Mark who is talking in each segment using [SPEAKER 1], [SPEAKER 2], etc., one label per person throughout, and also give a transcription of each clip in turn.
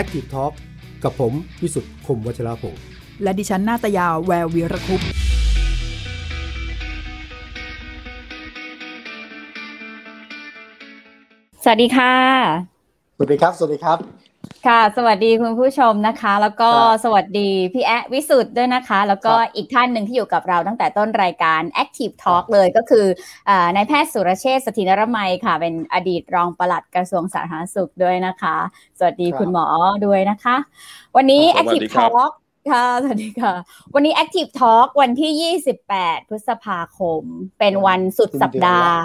[SPEAKER 1] Active Talk กับผมวิสุทธ์คมวัชราภง
[SPEAKER 2] และดิฉันนาตยาแวววีรคุป
[SPEAKER 3] สวัสดีค่ะ
[SPEAKER 1] สวัสดีครับ สวัสดีครับ
[SPEAKER 3] ค่ะ สวัสดีคุณผู้ชมนะคะ แล้วก็
[SPEAKER 1] ครับ
[SPEAKER 3] สวัสดีพี่แอะวิสุทธ์ด้วยนะคะ แล้วก็
[SPEAKER 1] ครับ
[SPEAKER 3] อีกท่านหนึ่งที่อยู่กับเราตั้งแต่ต้นรายการ Active Talk เลยก็คืออานายแพทย์สุรเชษฐ์สถินรมัยค่ะ เป็นอดีตรองปลัดกระทรวงสาธารณสุขด้วยนะคะ สวัสดี
[SPEAKER 1] ครับ
[SPEAKER 3] คุณหมอด้วยนะคะ วันนี้
[SPEAKER 4] สวัสดี
[SPEAKER 3] Active
[SPEAKER 4] ครับ
[SPEAKER 3] Talk ค่ะ สวัสดีค่ะ วันนี้ Active Talk วันที่ 28 พฤษภาคม เป็นวันสุดสัปดาห์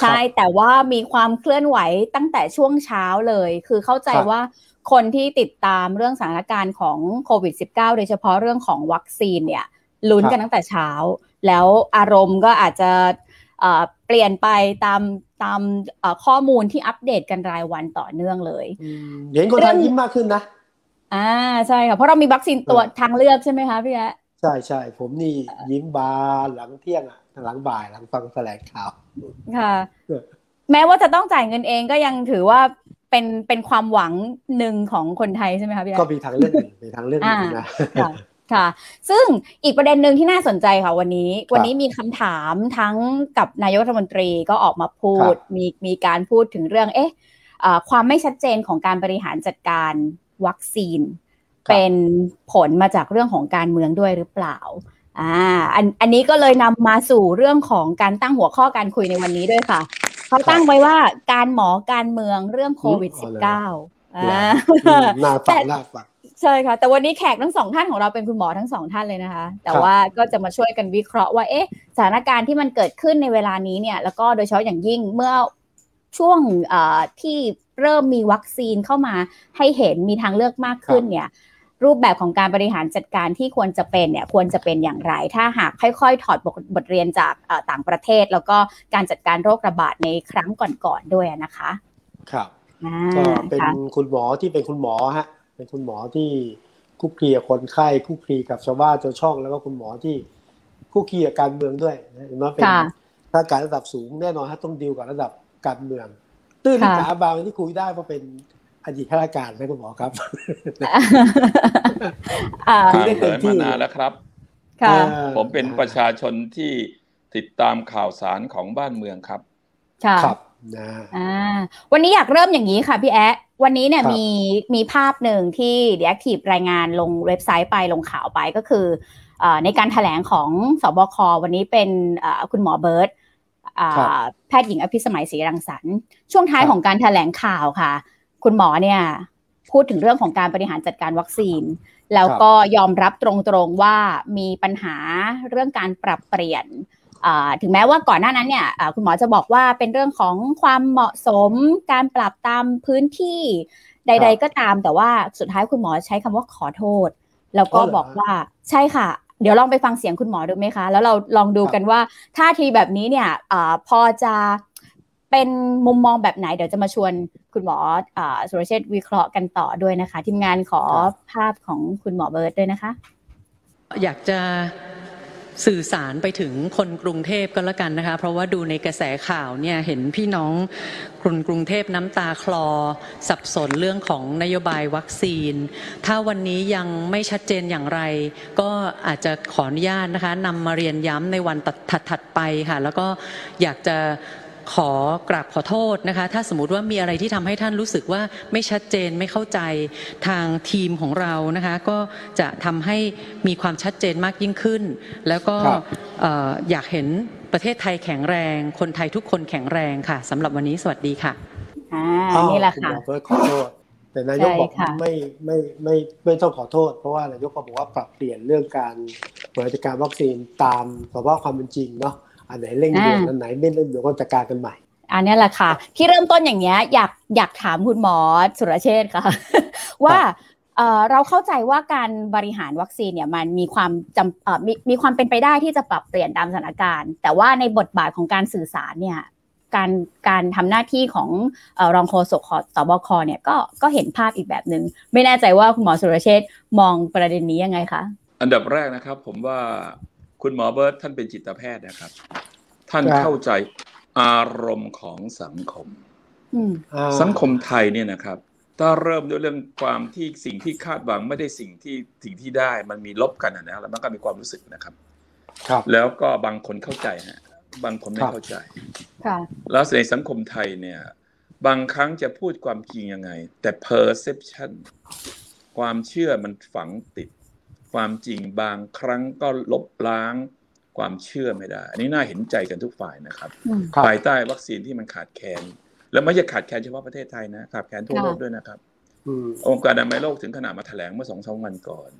[SPEAKER 3] ใช่แต่ว่ามีความเคลื่อนไหวตั้งแต่ช่วงเช้าเลย คือเข้าใจ
[SPEAKER 1] ครับ
[SPEAKER 3] ว่า คนที่ติดตามเรื่องสถานการณ์ของโควิด -19 โดยเฉพาะเรื่องของวัคซีนเนี่ยลุ้นกันตั้งแต่เช้า แล้วอารมณ์ก็อาจจะเอ่อเปลี่ยนไปตามตามเอ่อข้อมูลที่อัปเดตกันรายวันต่อเนื่องเลย
[SPEAKER 1] อืมเห็นคนไทยยิ้มมากขึ้นนะ
[SPEAKER 3] อ่าใช่ค่ะเพราะเรามีวัคซีนตัว
[SPEAKER 1] เออ
[SPEAKER 3] ทางเลือกใช่ไหมคะพี่แอะ
[SPEAKER 1] ใช่ใช่ผมนี่ยิ้มบานหลังเที่ยงอะหลังบ่ายหลังฟังแถลงข่าว
[SPEAKER 3] ค่ะ
[SPEAKER 1] เออ
[SPEAKER 3] แม้ว่าจะต้องจ่ายเงินเองก็ยังถือว่า เป็นเป็นความหวังหนึ่งของคนไทยใช่ไหมคะพี่แอะ
[SPEAKER 1] ก็มีทางเลือกหนึ่งมีทางเลือกหนึ่งนะ
[SPEAKER 3] ค่ะค่ะ ซึ่งอีกประเด็นหนึ่งที่น่าสนใจค่ะวันนี้ วันนี้มีคำถามทั้งกับนายกรัฐมนตรีก็ออกมาพูด
[SPEAKER 1] ครับ
[SPEAKER 3] มีมีการพูดถึงเรื่อง เอ๊ะเอ่อความไม่ชัดเจนของการบริหารจัดการวัคซีน เป็นผลมาจากเรื่องของการเมืองด้วยหรือเปล่าอ่าอันอันนี้ก็เลยนำมาสู่เรื่องของการตั้งหัวข้อการคุยในวันนี้ด้วยค่ะ เขาตั้งไว้ว่าการหมอการเมืองเรื่องโควิด
[SPEAKER 1] อืม
[SPEAKER 3] -19
[SPEAKER 1] เอา
[SPEAKER 3] อ่า
[SPEAKER 1] อืมน่าฟังน่าฟัง
[SPEAKER 3] ใช่ค่ะ แต่วันนี้แขกทั้งสองท่านของเราเป็นคุณหมอทั้งสองท่านเลยนะคะ แต่
[SPEAKER 1] ครับ
[SPEAKER 3] ว่าก็จะมาช่วยกันวิเคราะห์ว่าเอ๊ะสถานการณ์ที่มันเกิดขึ้นในเวลานี้เนี่ย แล้วก็โดยเฉพาะอย่างยิ่งเมื่อช่วงเอ่อที่เริ่มมีวัคซีนเข้ามาให้เห็นมีทางเลือกมากขึ้นเนี่ย รูปแบบของการบริหารจัดการที่ควรจะเป็นเนี่ยควรจะเป็นอย่างไร ถ้าหากค่อยๆ ถอดบทบทเรียนจากเอ่อต่างประเทศ แล้วก็การจัดการโรคระบาดในครั้งก่อนๆด้วยนะคะ
[SPEAKER 1] ครับ
[SPEAKER 3] อ่า
[SPEAKER 1] ก็เป็น
[SPEAKER 3] ค่ะ
[SPEAKER 1] คุณหมอที่เป็นคุณหมอฮะเป็นคุณหมอที่คุกคีกับคนไข้คุกคีกับชาวบ้านชาวช่อง แล้วก็คุณหมอที่คุกคีกับการเมืองด้วยนะเห็นไหมเป็น
[SPEAKER 3] ค่ะ
[SPEAKER 1] ถ้าการระดับสูงแน่นอนฮะต้องดีลกับระดับการเมืองตื้น
[SPEAKER 3] ค่ะ
[SPEAKER 1] ขาบางที่คุยได้เพราะเป็น อดีตข้าราชการนะคุณหมอครับ
[SPEAKER 3] อ่า
[SPEAKER 1] คุ
[SPEAKER 4] ห่ายง
[SPEAKER 1] ได้เต็
[SPEAKER 4] เหิ
[SPEAKER 1] ม
[SPEAKER 4] น
[SPEAKER 1] ที่
[SPEAKER 4] มานานแล้วครับ
[SPEAKER 3] ค่ะ
[SPEAKER 1] เออ
[SPEAKER 4] ผมเป็นประชาชนที่ติดตามข่าวสารของบ้านเมืองครับ
[SPEAKER 3] ค่ะ
[SPEAKER 1] ครับนะ
[SPEAKER 3] อ่าวันนี้อยากเริ่มอย่างนี้ค่ะพี่แอะวันนี้เนี่ย
[SPEAKER 1] ครับ
[SPEAKER 3] มีมีภาพหนึ่งที่ The Active รายงานลงเว็บไซต์ไปลงข่าวไปก็คือเออในการแถลงของสบควันนี้เป็นเอ่อคุณหมอเบิร์ตอ่า
[SPEAKER 1] ครับ
[SPEAKER 3] แพทย์หญิงอภิสมัยศรีรังสรรค์ช่วงท้าย
[SPEAKER 1] ครับ
[SPEAKER 3] ของการแถลงข่าวค่ะ คุณหมอเนี่ยพูดถึงเรื่องของการบริหารจัดการวัคซีน แล้วก็ยอมรับตรงๆว่ามีปัญหาเรื่องการปรับเปลี่ยนถึงแม้ว่าก่อนหน้านั้นเนี่ยคุณหมอจะบอกว่าเป็นเรื่องของความเหมาะสมการปรับตามพื้นที่ใด ๆ ก็ตาม แต่ว่าสุดท้ายคุณหมอใช้คำว่าขอโทษ แล้วก็บอกว่าใช่ค่ะ เดี๋ยวลองไปฟังเสียงคุณหมอดูไหมคะ แล้วเราลองดูกันว่าท่าทีแบบนี้เนี่ยอพอจะ เป็นมุมมองแบบไหนเดี๋ยวจะมาชวนคุณหมออสุรเชษวิเคราะห์กันต่อด้วยนะคะ ทีมงานขอภาพของคุณหมอเบิร์ตด้วยนะคะ
[SPEAKER 5] อยากจะสื่อสารไปถึงคนกรุงเทพก็แล้วกันนะคะ เพราะว่าดูในกระแสข่าวเนี่ยเห็นพี่น้องคนกรุงเทพน้ำตาคลอ สับสนเรื่องของนโยบายวัคซีน ถ้าวันนี้ยังไม่ชัดเจนอย่างไร ก็อาจจะขออนุญาตนะคะนำมาเรียนย้ำในวันถัดๆไปค่ะ แล้วก็อยากจะ ขอกราบขอโทษนะคะ ถ้าสมมติว่ามีอะไรที่ทำให้ท่านรู้สึกว่าไม่ชัดเจนไม่เข้าใจทางทีมของเรานะคะ ก็จะทำให้มีความชัดเจนมากยิ่งขึ้น แล้วก็
[SPEAKER 1] ครับ
[SPEAKER 5] เอ่ออยากเห็นประเทศไทยแข็งแรง คนไทยทุกคนแข็งแรงค่ะสำหรับวันนี้สวัสดีค่ะ
[SPEAKER 3] อ่า
[SPEAKER 1] อ้าว
[SPEAKER 3] นี่แหละ
[SPEAKER 1] คุณ
[SPEAKER 3] ค่ะ
[SPEAKER 1] หมอเฟิร์สขอโทษแต่นายก
[SPEAKER 3] ใช่
[SPEAKER 1] บอก
[SPEAKER 3] ค่ะ
[SPEAKER 1] ไม่ไม่ไม่ไม่ต้องขอโทษ เพราะว่านายกก็บอกว่าปรับเปลี่ยนเรื่องการบริหารจัดการวัคซีนตามสภาพความเป็นจริงเนาะ อันไหนเร่งด่วนอันไหนไม่เร่งด่วนก็จัดการกันใหม่
[SPEAKER 3] อันนี้แหละค่ะ ที่เริ่มต้นอย่างเงี้ยอยากอยากถามคุณหมอสุรเชษฐ์ค่ะ ว่าเอ่อเราเข้าใจว่าการบริหารวัคซีนเนี่ยมันมีความจำเอ่อมีมีความเป็นไปได้ที่จะปรับเปลี่ยนตามสถานการณ์ แต่ว่าในบทบาทของการสื่อสารเนี่ยการการทำหน้าที่ของเอ่อรองโฆษกสบคเนี่ยก็ก็เห็นภาพอีกแบบหนึ่งไม่แน่ใจว่าคุณหมอสุรเชษฐ์มองประเด็นนี้ยังไงคะ
[SPEAKER 4] อันดับแรกนะครับ ผมว่า คุณหมอเบิร์ตท่านเป็นจิตแพทย์นะครับ ท่าน
[SPEAKER 1] ครับ
[SPEAKER 4] เข้าใจอารมณ์ของสังคม
[SPEAKER 3] อืม
[SPEAKER 1] อ่า
[SPEAKER 4] สังคมไทยเนี่ยนะครับตถ้าเริ่มด้วยเรื่องความที่สิ่งที่คาดหวังไม่ได้สิ่งที่สิ่งที่ได้มันมีลบกันนะแล้วมันก็มีความรู้สึกนะครับ
[SPEAKER 1] ครับ
[SPEAKER 4] แล้วก็บางคนเข้าใจฮะบางคนไม่
[SPEAKER 1] ครับ
[SPEAKER 4] เข้าใจ
[SPEAKER 3] ค่ะ
[SPEAKER 4] แล้วในสังคมไทยเนี่ย บางครั้งจะพูดความจริงยังไง แต่ perception ความเชื่อมันฝังติด ความจริงบางครั้งก็ลบล้างความเชื่อไม่ได้ อันนี้น่าเห็นใจกันทุกฝ่ายนะครับ
[SPEAKER 3] อืม
[SPEAKER 1] ครับ
[SPEAKER 4] ภายใต้วัคซีนที่มันขาดแคลน แล้วไม่ใช่ขาดแคลนเฉพาะประเทศไทยนะ ขาดแคลนทั่ว
[SPEAKER 3] ค่ะ
[SPEAKER 4] โลกด้วยนะครับ
[SPEAKER 1] อืม
[SPEAKER 4] องค์การอนามัยโลกถึงขนาดมาแถลงเมื่อสองสามวันก่อน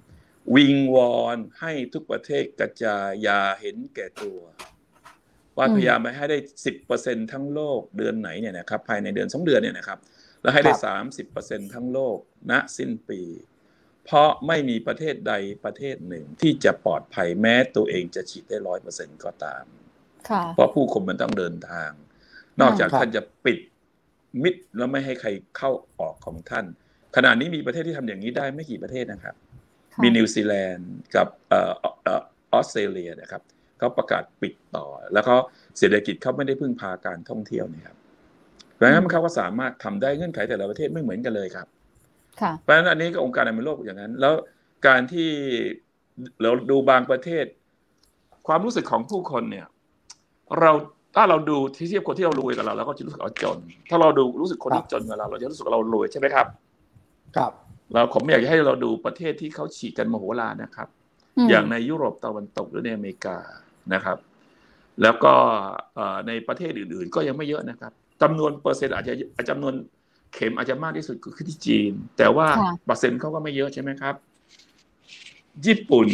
[SPEAKER 4] วิงวอนให้ทุกประเทศกระจายอยาเห็นแก่ตัว ว่า
[SPEAKER 3] อืม
[SPEAKER 4] พยายามไม่ให้ได้สิบเปอร์เซ็นทั้งโลกเดือนไหนเนี่ยนะครับภายในเดือนสองเดือนเนี่ยนะครับ แล้วให้ได้
[SPEAKER 1] ครับ
[SPEAKER 4] สามสิบเปอร์เซ็นทั้งโลกณสิ้นปี เพราะไม่มีประเทศใดประเทศหนึ่งที่จะปลอดภัยแม้ตัวเองจะฉีดได้ร้อยเปอร์เซ็นก็ตาม
[SPEAKER 3] ค่ะ
[SPEAKER 4] เพราะผู้คนมันต้องเดินทาง นอกจาก
[SPEAKER 1] ครับ
[SPEAKER 4] ท่านจะปิดมิดแล้วไม่ให้ใครเข้าออกของท่าน ขณะนี้มีประเทศที่ทำอย่างนี้ได้ไม่กี่ประเทศนะครับ
[SPEAKER 3] ค่ะ
[SPEAKER 4] มีนิวซีแลนด์กับเอ่อเอ่อออสเตรเลียนะครับเขาประกาศปิดต่อ แล้วเขาเศรษฐกิจเขาไม่ได้พึ่งพาการท่องเที่ยวนะครับ เพราะฉะนั้นเขาก็สามารถทำได้เงื่อนไขแต่ละประเทศไม่เหมือนกันเลยครับ
[SPEAKER 3] ค่ะ
[SPEAKER 4] เพราะฉะนั้นอันนี้ก็องค์การอนามัยโลกอย่างนั้น แล้วการที่เราดูบางประเทศ ความรู้สึกของผู้คนเนี่ย เราถ้าเราดูที่เทียบคนที่เรารวยกับเราเราก็จะรู้สึกเราจน ถ้าเราดูรู้สึกคนที่จนกับเรา เราจะรู้สึกเรารวยใช่ไหมครับ
[SPEAKER 1] ครับ
[SPEAKER 4] เราผมอยากจะให้เราดูประเทศที่เขาฉีดกันมโหฬารนะครับ
[SPEAKER 3] ม
[SPEAKER 4] อย่างในยุโรปตะวันตกหรือในอเมริกานะครับ แล้วก็เอ่อในประเทศอื่น ๆ ก็ยังไม่เยอะนะครับจำนวนเปอร์เซ็นต์อาจจะจำนวน เข็มอาจจะมากที่สุดก็คือที่จีน แต่ว่า
[SPEAKER 3] ค่ะ
[SPEAKER 4] เปอร์เซ็นต์เขาก็ไม่เยอะใช่ไหมครับ ญี่ปุ่น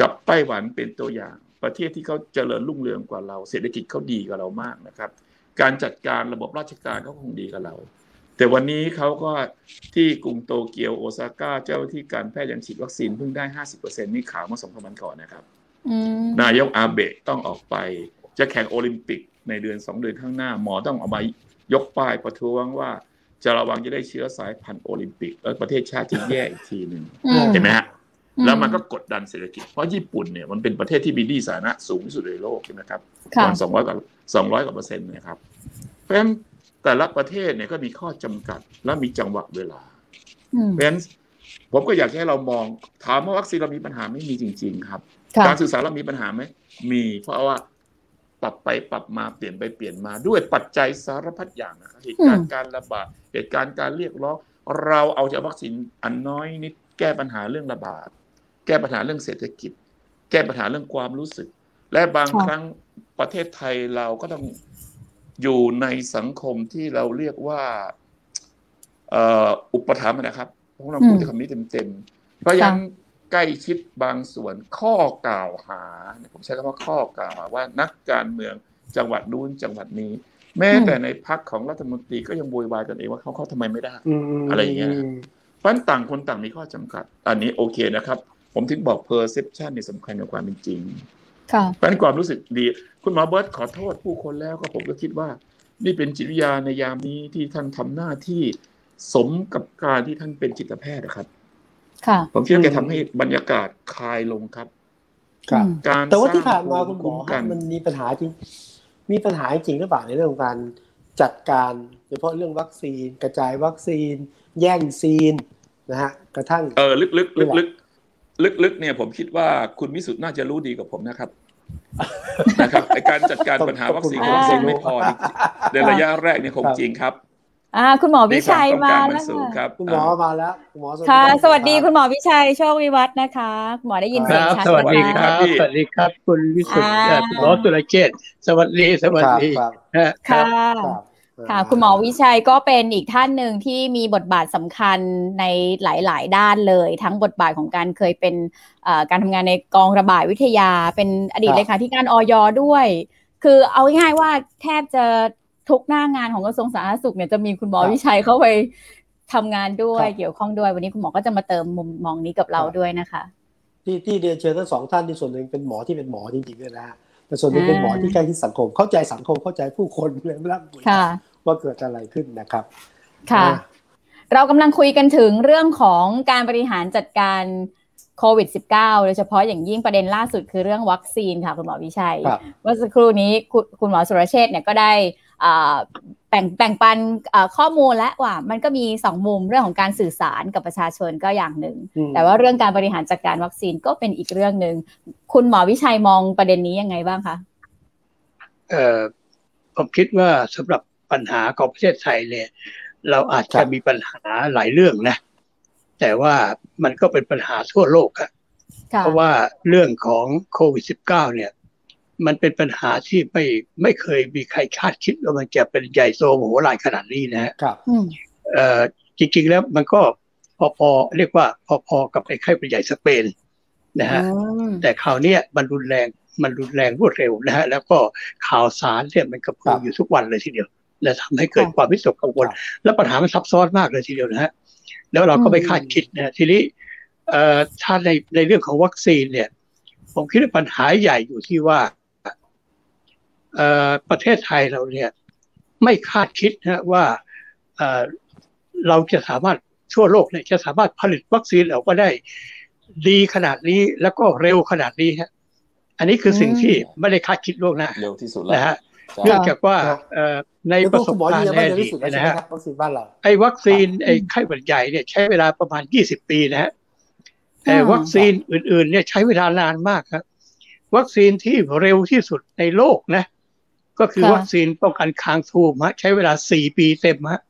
[SPEAKER 4] กับไต้หวันเป็นตัวอย่าง ประเทศที่เขาเจริญรุ่งเรืองกว่าเรา เศรษฐกิจเขาดีกว่าเรามากนะครับ การจัดการระบบราชการเขาคงดีกว่าเรา แต่วันนี้เขาก็ที่กรุงโตเกียวโอซาก้าเจ้าหน้าที่การแพทย์ยังฉีดวัคซีนเพิ่งได้50%นี่ข่าวเมื่อสองสามวันก่อนนะครับ
[SPEAKER 3] อืม
[SPEAKER 4] นายกอาเบะต้องออกไป จะแข่งโอลิมปิกในเดือนสองเดือนข้างหน้าหมอต้องออกมายกป้ายประท้วงว่า จะระวังจะได้เชื้อสายพันธุ์โอลิมปิก แล้วประเทศชาติจะแย่อีกทีหนึ่ง
[SPEAKER 3] อืม
[SPEAKER 4] เห็นไหมฮะ
[SPEAKER 3] อื
[SPEAKER 4] แล้วมันก็กดดันเศรษฐกิจ เพราะญี่ปุ่นเนี่ยมันเป็นประเทศที่มีหนี้สาธารณะสูงที่สุดในโลกใช่ไหมครับ
[SPEAKER 3] ค่ะ
[SPEAKER 4] ก่อนสองร้อยกว่าสองร้อยกว่าเปอร์เซ็นต์นะครับ เพราะฉะนั้นแต่ละประเทศเนี่ยก็มีข้อจำกัดและมีจังหวะเวลา
[SPEAKER 3] อืม
[SPEAKER 4] เพราะฉะนั้นผมก็อยากให้เรามองถามว่าวัคซีนเรามีปัญหาไม่มีจริง ๆ ครับ
[SPEAKER 3] ค่ะ
[SPEAKER 4] การสื่อสารเรามีปัญหาไหมมีเพราะว่าป รับไปปรับมาเปลี่ยนไปเปลี่ยนมาด้วยปัจจัยสารพัดอย่างนะครับเหตุการณ์การระบาดเหตุการณ์การเรียกร้องเราเอาจากวัคซีนอันน้อยนิดแก้ปัญหาเรื่องระบาด แก้ปัญหาเรื่องเศรษฐกิจ แก้ปัญหาเรื่องความรู้สึก และบางครั้งประเทศไทยเราก็ต้องอยู่ในสังคมที่เราเรียกว่าอ,อ,อุปถัมภ์นะครับผมเราพูดคำนี้เต็มๆเพราะฉะนั้น ใกล้ชิดบางส่วนข้อกล่าวหา ผมใช้คำว่าข้อกล่าวหาว่านักการเมืองจังหวัดนู้นจังหวัดนี้ แม้แต่ในพักของรัฐมนตรีก็ยังโวยวายกันเองว่าเขาเขาทำไมไม่ได้
[SPEAKER 1] อืม
[SPEAKER 4] อะไรอย่างเงี้ยนะเพราะฉะนั้นต่างคนต่างมีข้อจำกัด อันนี้โอเคนะครับ ผมถึงบอก perception ในสำคัญกับความเป็นจริง
[SPEAKER 3] ค่ะ
[SPEAKER 4] เพราะฉะนั้นความรู้สึกดี คุณหมอเบิร์ตขอโทษผู้คนแล้วก็ผมก็คิดว่า นี่เป็นจิตวิทยาในยามนี้ที่ท่านทำหน้าที่สมกับการที่ท่านเป็นจิตแพทย์นะครับ
[SPEAKER 3] ค่ะ
[SPEAKER 4] ผมคิดว่าแกทำให้บรรยากาศคลายลงครับ
[SPEAKER 1] ครับ
[SPEAKER 3] อืม
[SPEAKER 4] การ
[SPEAKER 1] แต่ว่า
[SPEAKER 4] สร้
[SPEAKER 1] ที่ผ่านมา
[SPEAKER 4] ภู
[SPEAKER 1] คุณหม
[SPEAKER 4] คุ้
[SPEAKER 1] อ
[SPEAKER 4] กัน
[SPEAKER 1] มันมีปัญหาจริง มีปัญหาจริงหรือเปล่าในเรื่องของการจัดการโดยเฉพาะเรื่องวัคซีน กระจายวัคซีน แย่งซีนนะฮะกระทั่ง
[SPEAKER 4] เออลึกๆลึก
[SPEAKER 1] นี่
[SPEAKER 4] ๆ
[SPEAKER 1] แห
[SPEAKER 4] ลึ
[SPEAKER 1] ละ
[SPEAKER 4] กลึกลึกๆเนี่ยผมคิดว่าคุณวิสุทธ์น่าจะรู้ดีกว่าผมนะครับนะครับในการจัดการปัญหาวัคซีน
[SPEAKER 3] ต้อง
[SPEAKER 4] วัคซีน
[SPEAKER 1] ต้อง
[SPEAKER 4] ไม่พอจริงๆในระยะแรกเนี่ยคงจริงครับ
[SPEAKER 3] อ่าคุณหมอวิชัย
[SPEAKER 4] ในคว
[SPEAKER 3] มา
[SPEAKER 4] ต้องการ
[SPEAKER 3] แล้ว
[SPEAKER 4] นสูงค
[SPEAKER 3] ค่ะ
[SPEAKER 4] รับ
[SPEAKER 1] คุณหมอมาแล้วคุณหมอ
[SPEAKER 3] ค่ะ
[SPEAKER 1] รับ
[SPEAKER 3] สวัสดีคุณหมอวิชัยโชควิวัฒน์นะคะคุณหมอได้ยิน
[SPEAKER 6] ค
[SPEAKER 3] เสียง
[SPEAKER 6] รับ
[SPEAKER 3] ชัด
[SPEAKER 6] สวัสดี
[SPEAKER 3] นะ
[SPEAKER 6] ค
[SPEAKER 3] คะ
[SPEAKER 6] รับ
[SPEAKER 4] พี่
[SPEAKER 6] สวัสดีครับ คุณวิสุทธิ์
[SPEAKER 3] อ่า
[SPEAKER 6] เอ่อคุณหมอสุรเชษฐ์สวัสดีสวัส
[SPEAKER 1] ครับ
[SPEAKER 6] ดี
[SPEAKER 1] ครับ
[SPEAKER 6] ฮะค
[SPEAKER 3] ค่ะ
[SPEAKER 6] รับ
[SPEAKER 1] ครับ
[SPEAKER 3] ค่ะ คุณหมอวิชัยก็เป็นอีกท่านหนึ่งที่มีบทบาทสำคัญในหลาย ๆ ด้านเลย ทั้งบทบาทของการเคยเป็นเอ่อการทำงานในกองระบาดวิทยา เป็นอดีต
[SPEAKER 1] ครับ
[SPEAKER 3] เลขาธิการออยด้วย คือเอาง่ายๆว่าแทบจะ ทุกหน้างานของกระทรวงสาธารณสุขเนี่ยจะมีคุณหมอวิชัยเข้าไปทำงานด้วยเกี่ยวข้องด้วย วันนี้คุณหมอก็จะมาเติมมุมมองนี้กับเราด้วยนะคะ
[SPEAKER 1] ที่ที่เรียนเชิญทั้งสองท่านที่ส่วนหนึ่งเป็นหมอที่เป็นหมอจริงๆด้วยนะฮะแต่ส่วนหนึ่งเป็นหมอที่ใกล้ชิดสังคม เข้าใจสังคมเข้าใจผู้คนเลยไม่รับคุย
[SPEAKER 3] ค่ะ
[SPEAKER 1] ว่าเกิดอะไรขึ้นนะครับ
[SPEAKER 3] ค่ะ
[SPEAKER 1] อ่า
[SPEAKER 3] เรากำลังคุยกันถึงเรื่องของการบริหารจัดการโควิด -19 โดยเฉพาะอย่างยิ่งประเด็นล่าสุดคือเรื่องวัคซีนค่ะ คุณหมอวิชัย
[SPEAKER 1] ครับ
[SPEAKER 3] เมื่อสักครู่นี้คุณคุณหมอสุรเชษฐ์เนี่ยก็ได้อ่า แบ่งแบ่งปันเอ่อข้อมูลและว่ามันก็มีสองมุมเรื่องของการสื่อสารกับประชาชนก็อย่างหนึ่ง
[SPEAKER 1] อืม
[SPEAKER 3] แต่ว่าเรื่องการบริหารจัดการวัคซีนก็เป็นอีกเรื่องหนึ่งคุณหมอวิชัยมองประเด็นนี้ยังไงบ้างคะ
[SPEAKER 6] เอ่อผมคิดว่าสำหรับปัญหาของประเทศไทยเนี่ย เราอาจ
[SPEAKER 1] ครั
[SPEAKER 6] จะ
[SPEAKER 1] บ
[SPEAKER 6] มีปัญหาหลายเรื่องนะ แต่ว่ามันก็เป็นปัญหาทั่วโลกครับ
[SPEAKER 3] ค่ะ
[SPEAKER 6] เพราะว่าเรื่องของโควิด -19 เนี่ย มันเป็นปัญหาที่ไม่ไม่เคยมีใครคาดคิดว่ามันจะเป็นใหญ่โตโมโหลานขนาดนี้นะฮะ
[SPEAKER 1] ครับ
[SPEAKER 3] อืม
[SPEAKER 6] เอ่อจริง ๆ แล้วมันก็พอๆเรียกว่าพอๆกับไอ้ไข้หวัดใหญ่สเปนนะฮะ
[SPEAKER 3] อืม
[SPEAKER 6] แต่คราวเนี้ยมันรุนแรงมันรุนแรงรวดเร็วนะฮะแล้วก็ข่าวสารเนี่ยมันกระพื
[SPEAKER 1] ครั
[SPEAKER 6] อบอยู่ทุกวันเลยทีเดียว และทำให้เกิด
[SPEAKER 3] ค่ะ
[SPEAKER 6] ความวิตกกังวล
[SPEAKER 1] ครับ
[SPEAKER 6] และปัญหามันซับซ้อนมากเลยทีเดียวนะฮะแล้วเราก็ไม่คาดคิดนะฮะทีนี้เอ่อถ้าในในเรื่องของวัคซีนเนี่ย ผมคิดว่าปัญหาใหญ่อยู่ที่ว่าเอ่อ ประเทศไทยเราเนี่ยไม่คาดคิดนะฮะว่าเอ่อเราจะสามารถทั่วโลกเนี่ยจะสามารถผลิตวัคซีนออกมาได้ดีขนาดนี้แล้วก็เร็วขนาดนี้ฮะอันนี้คือสิ่งที่ไม่ได้คาดคิดล่วงหน้า
[SPEAKER 4] เร็วที่สุดแล้ว
[SPEAKER 6] นะฮะ
[SPEAKER 4] ใช่
[SPEAKER 6] เนื่องจากว่า
[SPEAKER 1] ครับ
[SPEAKER 6] เอ่อใน
[SPEAKER 1] ใน
[SPEAKER 6] ประส
[SPEAKER 1] คุ
[SPEAKER 6] บ
[SPEAKER 1] ณหมอ
[SPEAKER 6] การ
[SPEAKER 1] ยืน
[SPEAKER 6] ณ์
[SPEAKER 1] ยัน
[SPEAKER 6] ใน
[SPEAKER 1] ว่า
[SPEAKER 6] อ
[SPEAKER 1] เร็ว
[SPEAKER 6] ดี
[SPEAKER 1] ที่
[SPEAKER 6] ต
[SPEAKER 1] สุดแล้ว
[SPEAKER 6] เนย
[SPEAKER 1] ใช่ไหม
[SPEAKER 6] นะฮะ
[SPEAKER 1] ครับวัคซีนบ้านเรา
[SPEAKER 6] ไอ้วัคซีน
[SPEAKER 3] ครับ
[SPEAKER 6] ไอ้ไข้หวัดใหญ่เนี่ยใช้เวลาประมาณ 20 ปีนะฮะแต่
[SPEAKER 3] อืม
[SPEAKER 6] วัคซีนอื่นๆเนี่ยใช้เวลานานมากครับ วัคซีนที่เร็วที่สุดในโลกนะ ก็คือ
[SPEAKER 3] ค่ะ
[SPEAKER 6] วัคซีนป้องกันคางทูมฮะใช้เวลา4ปีเต็มฮะ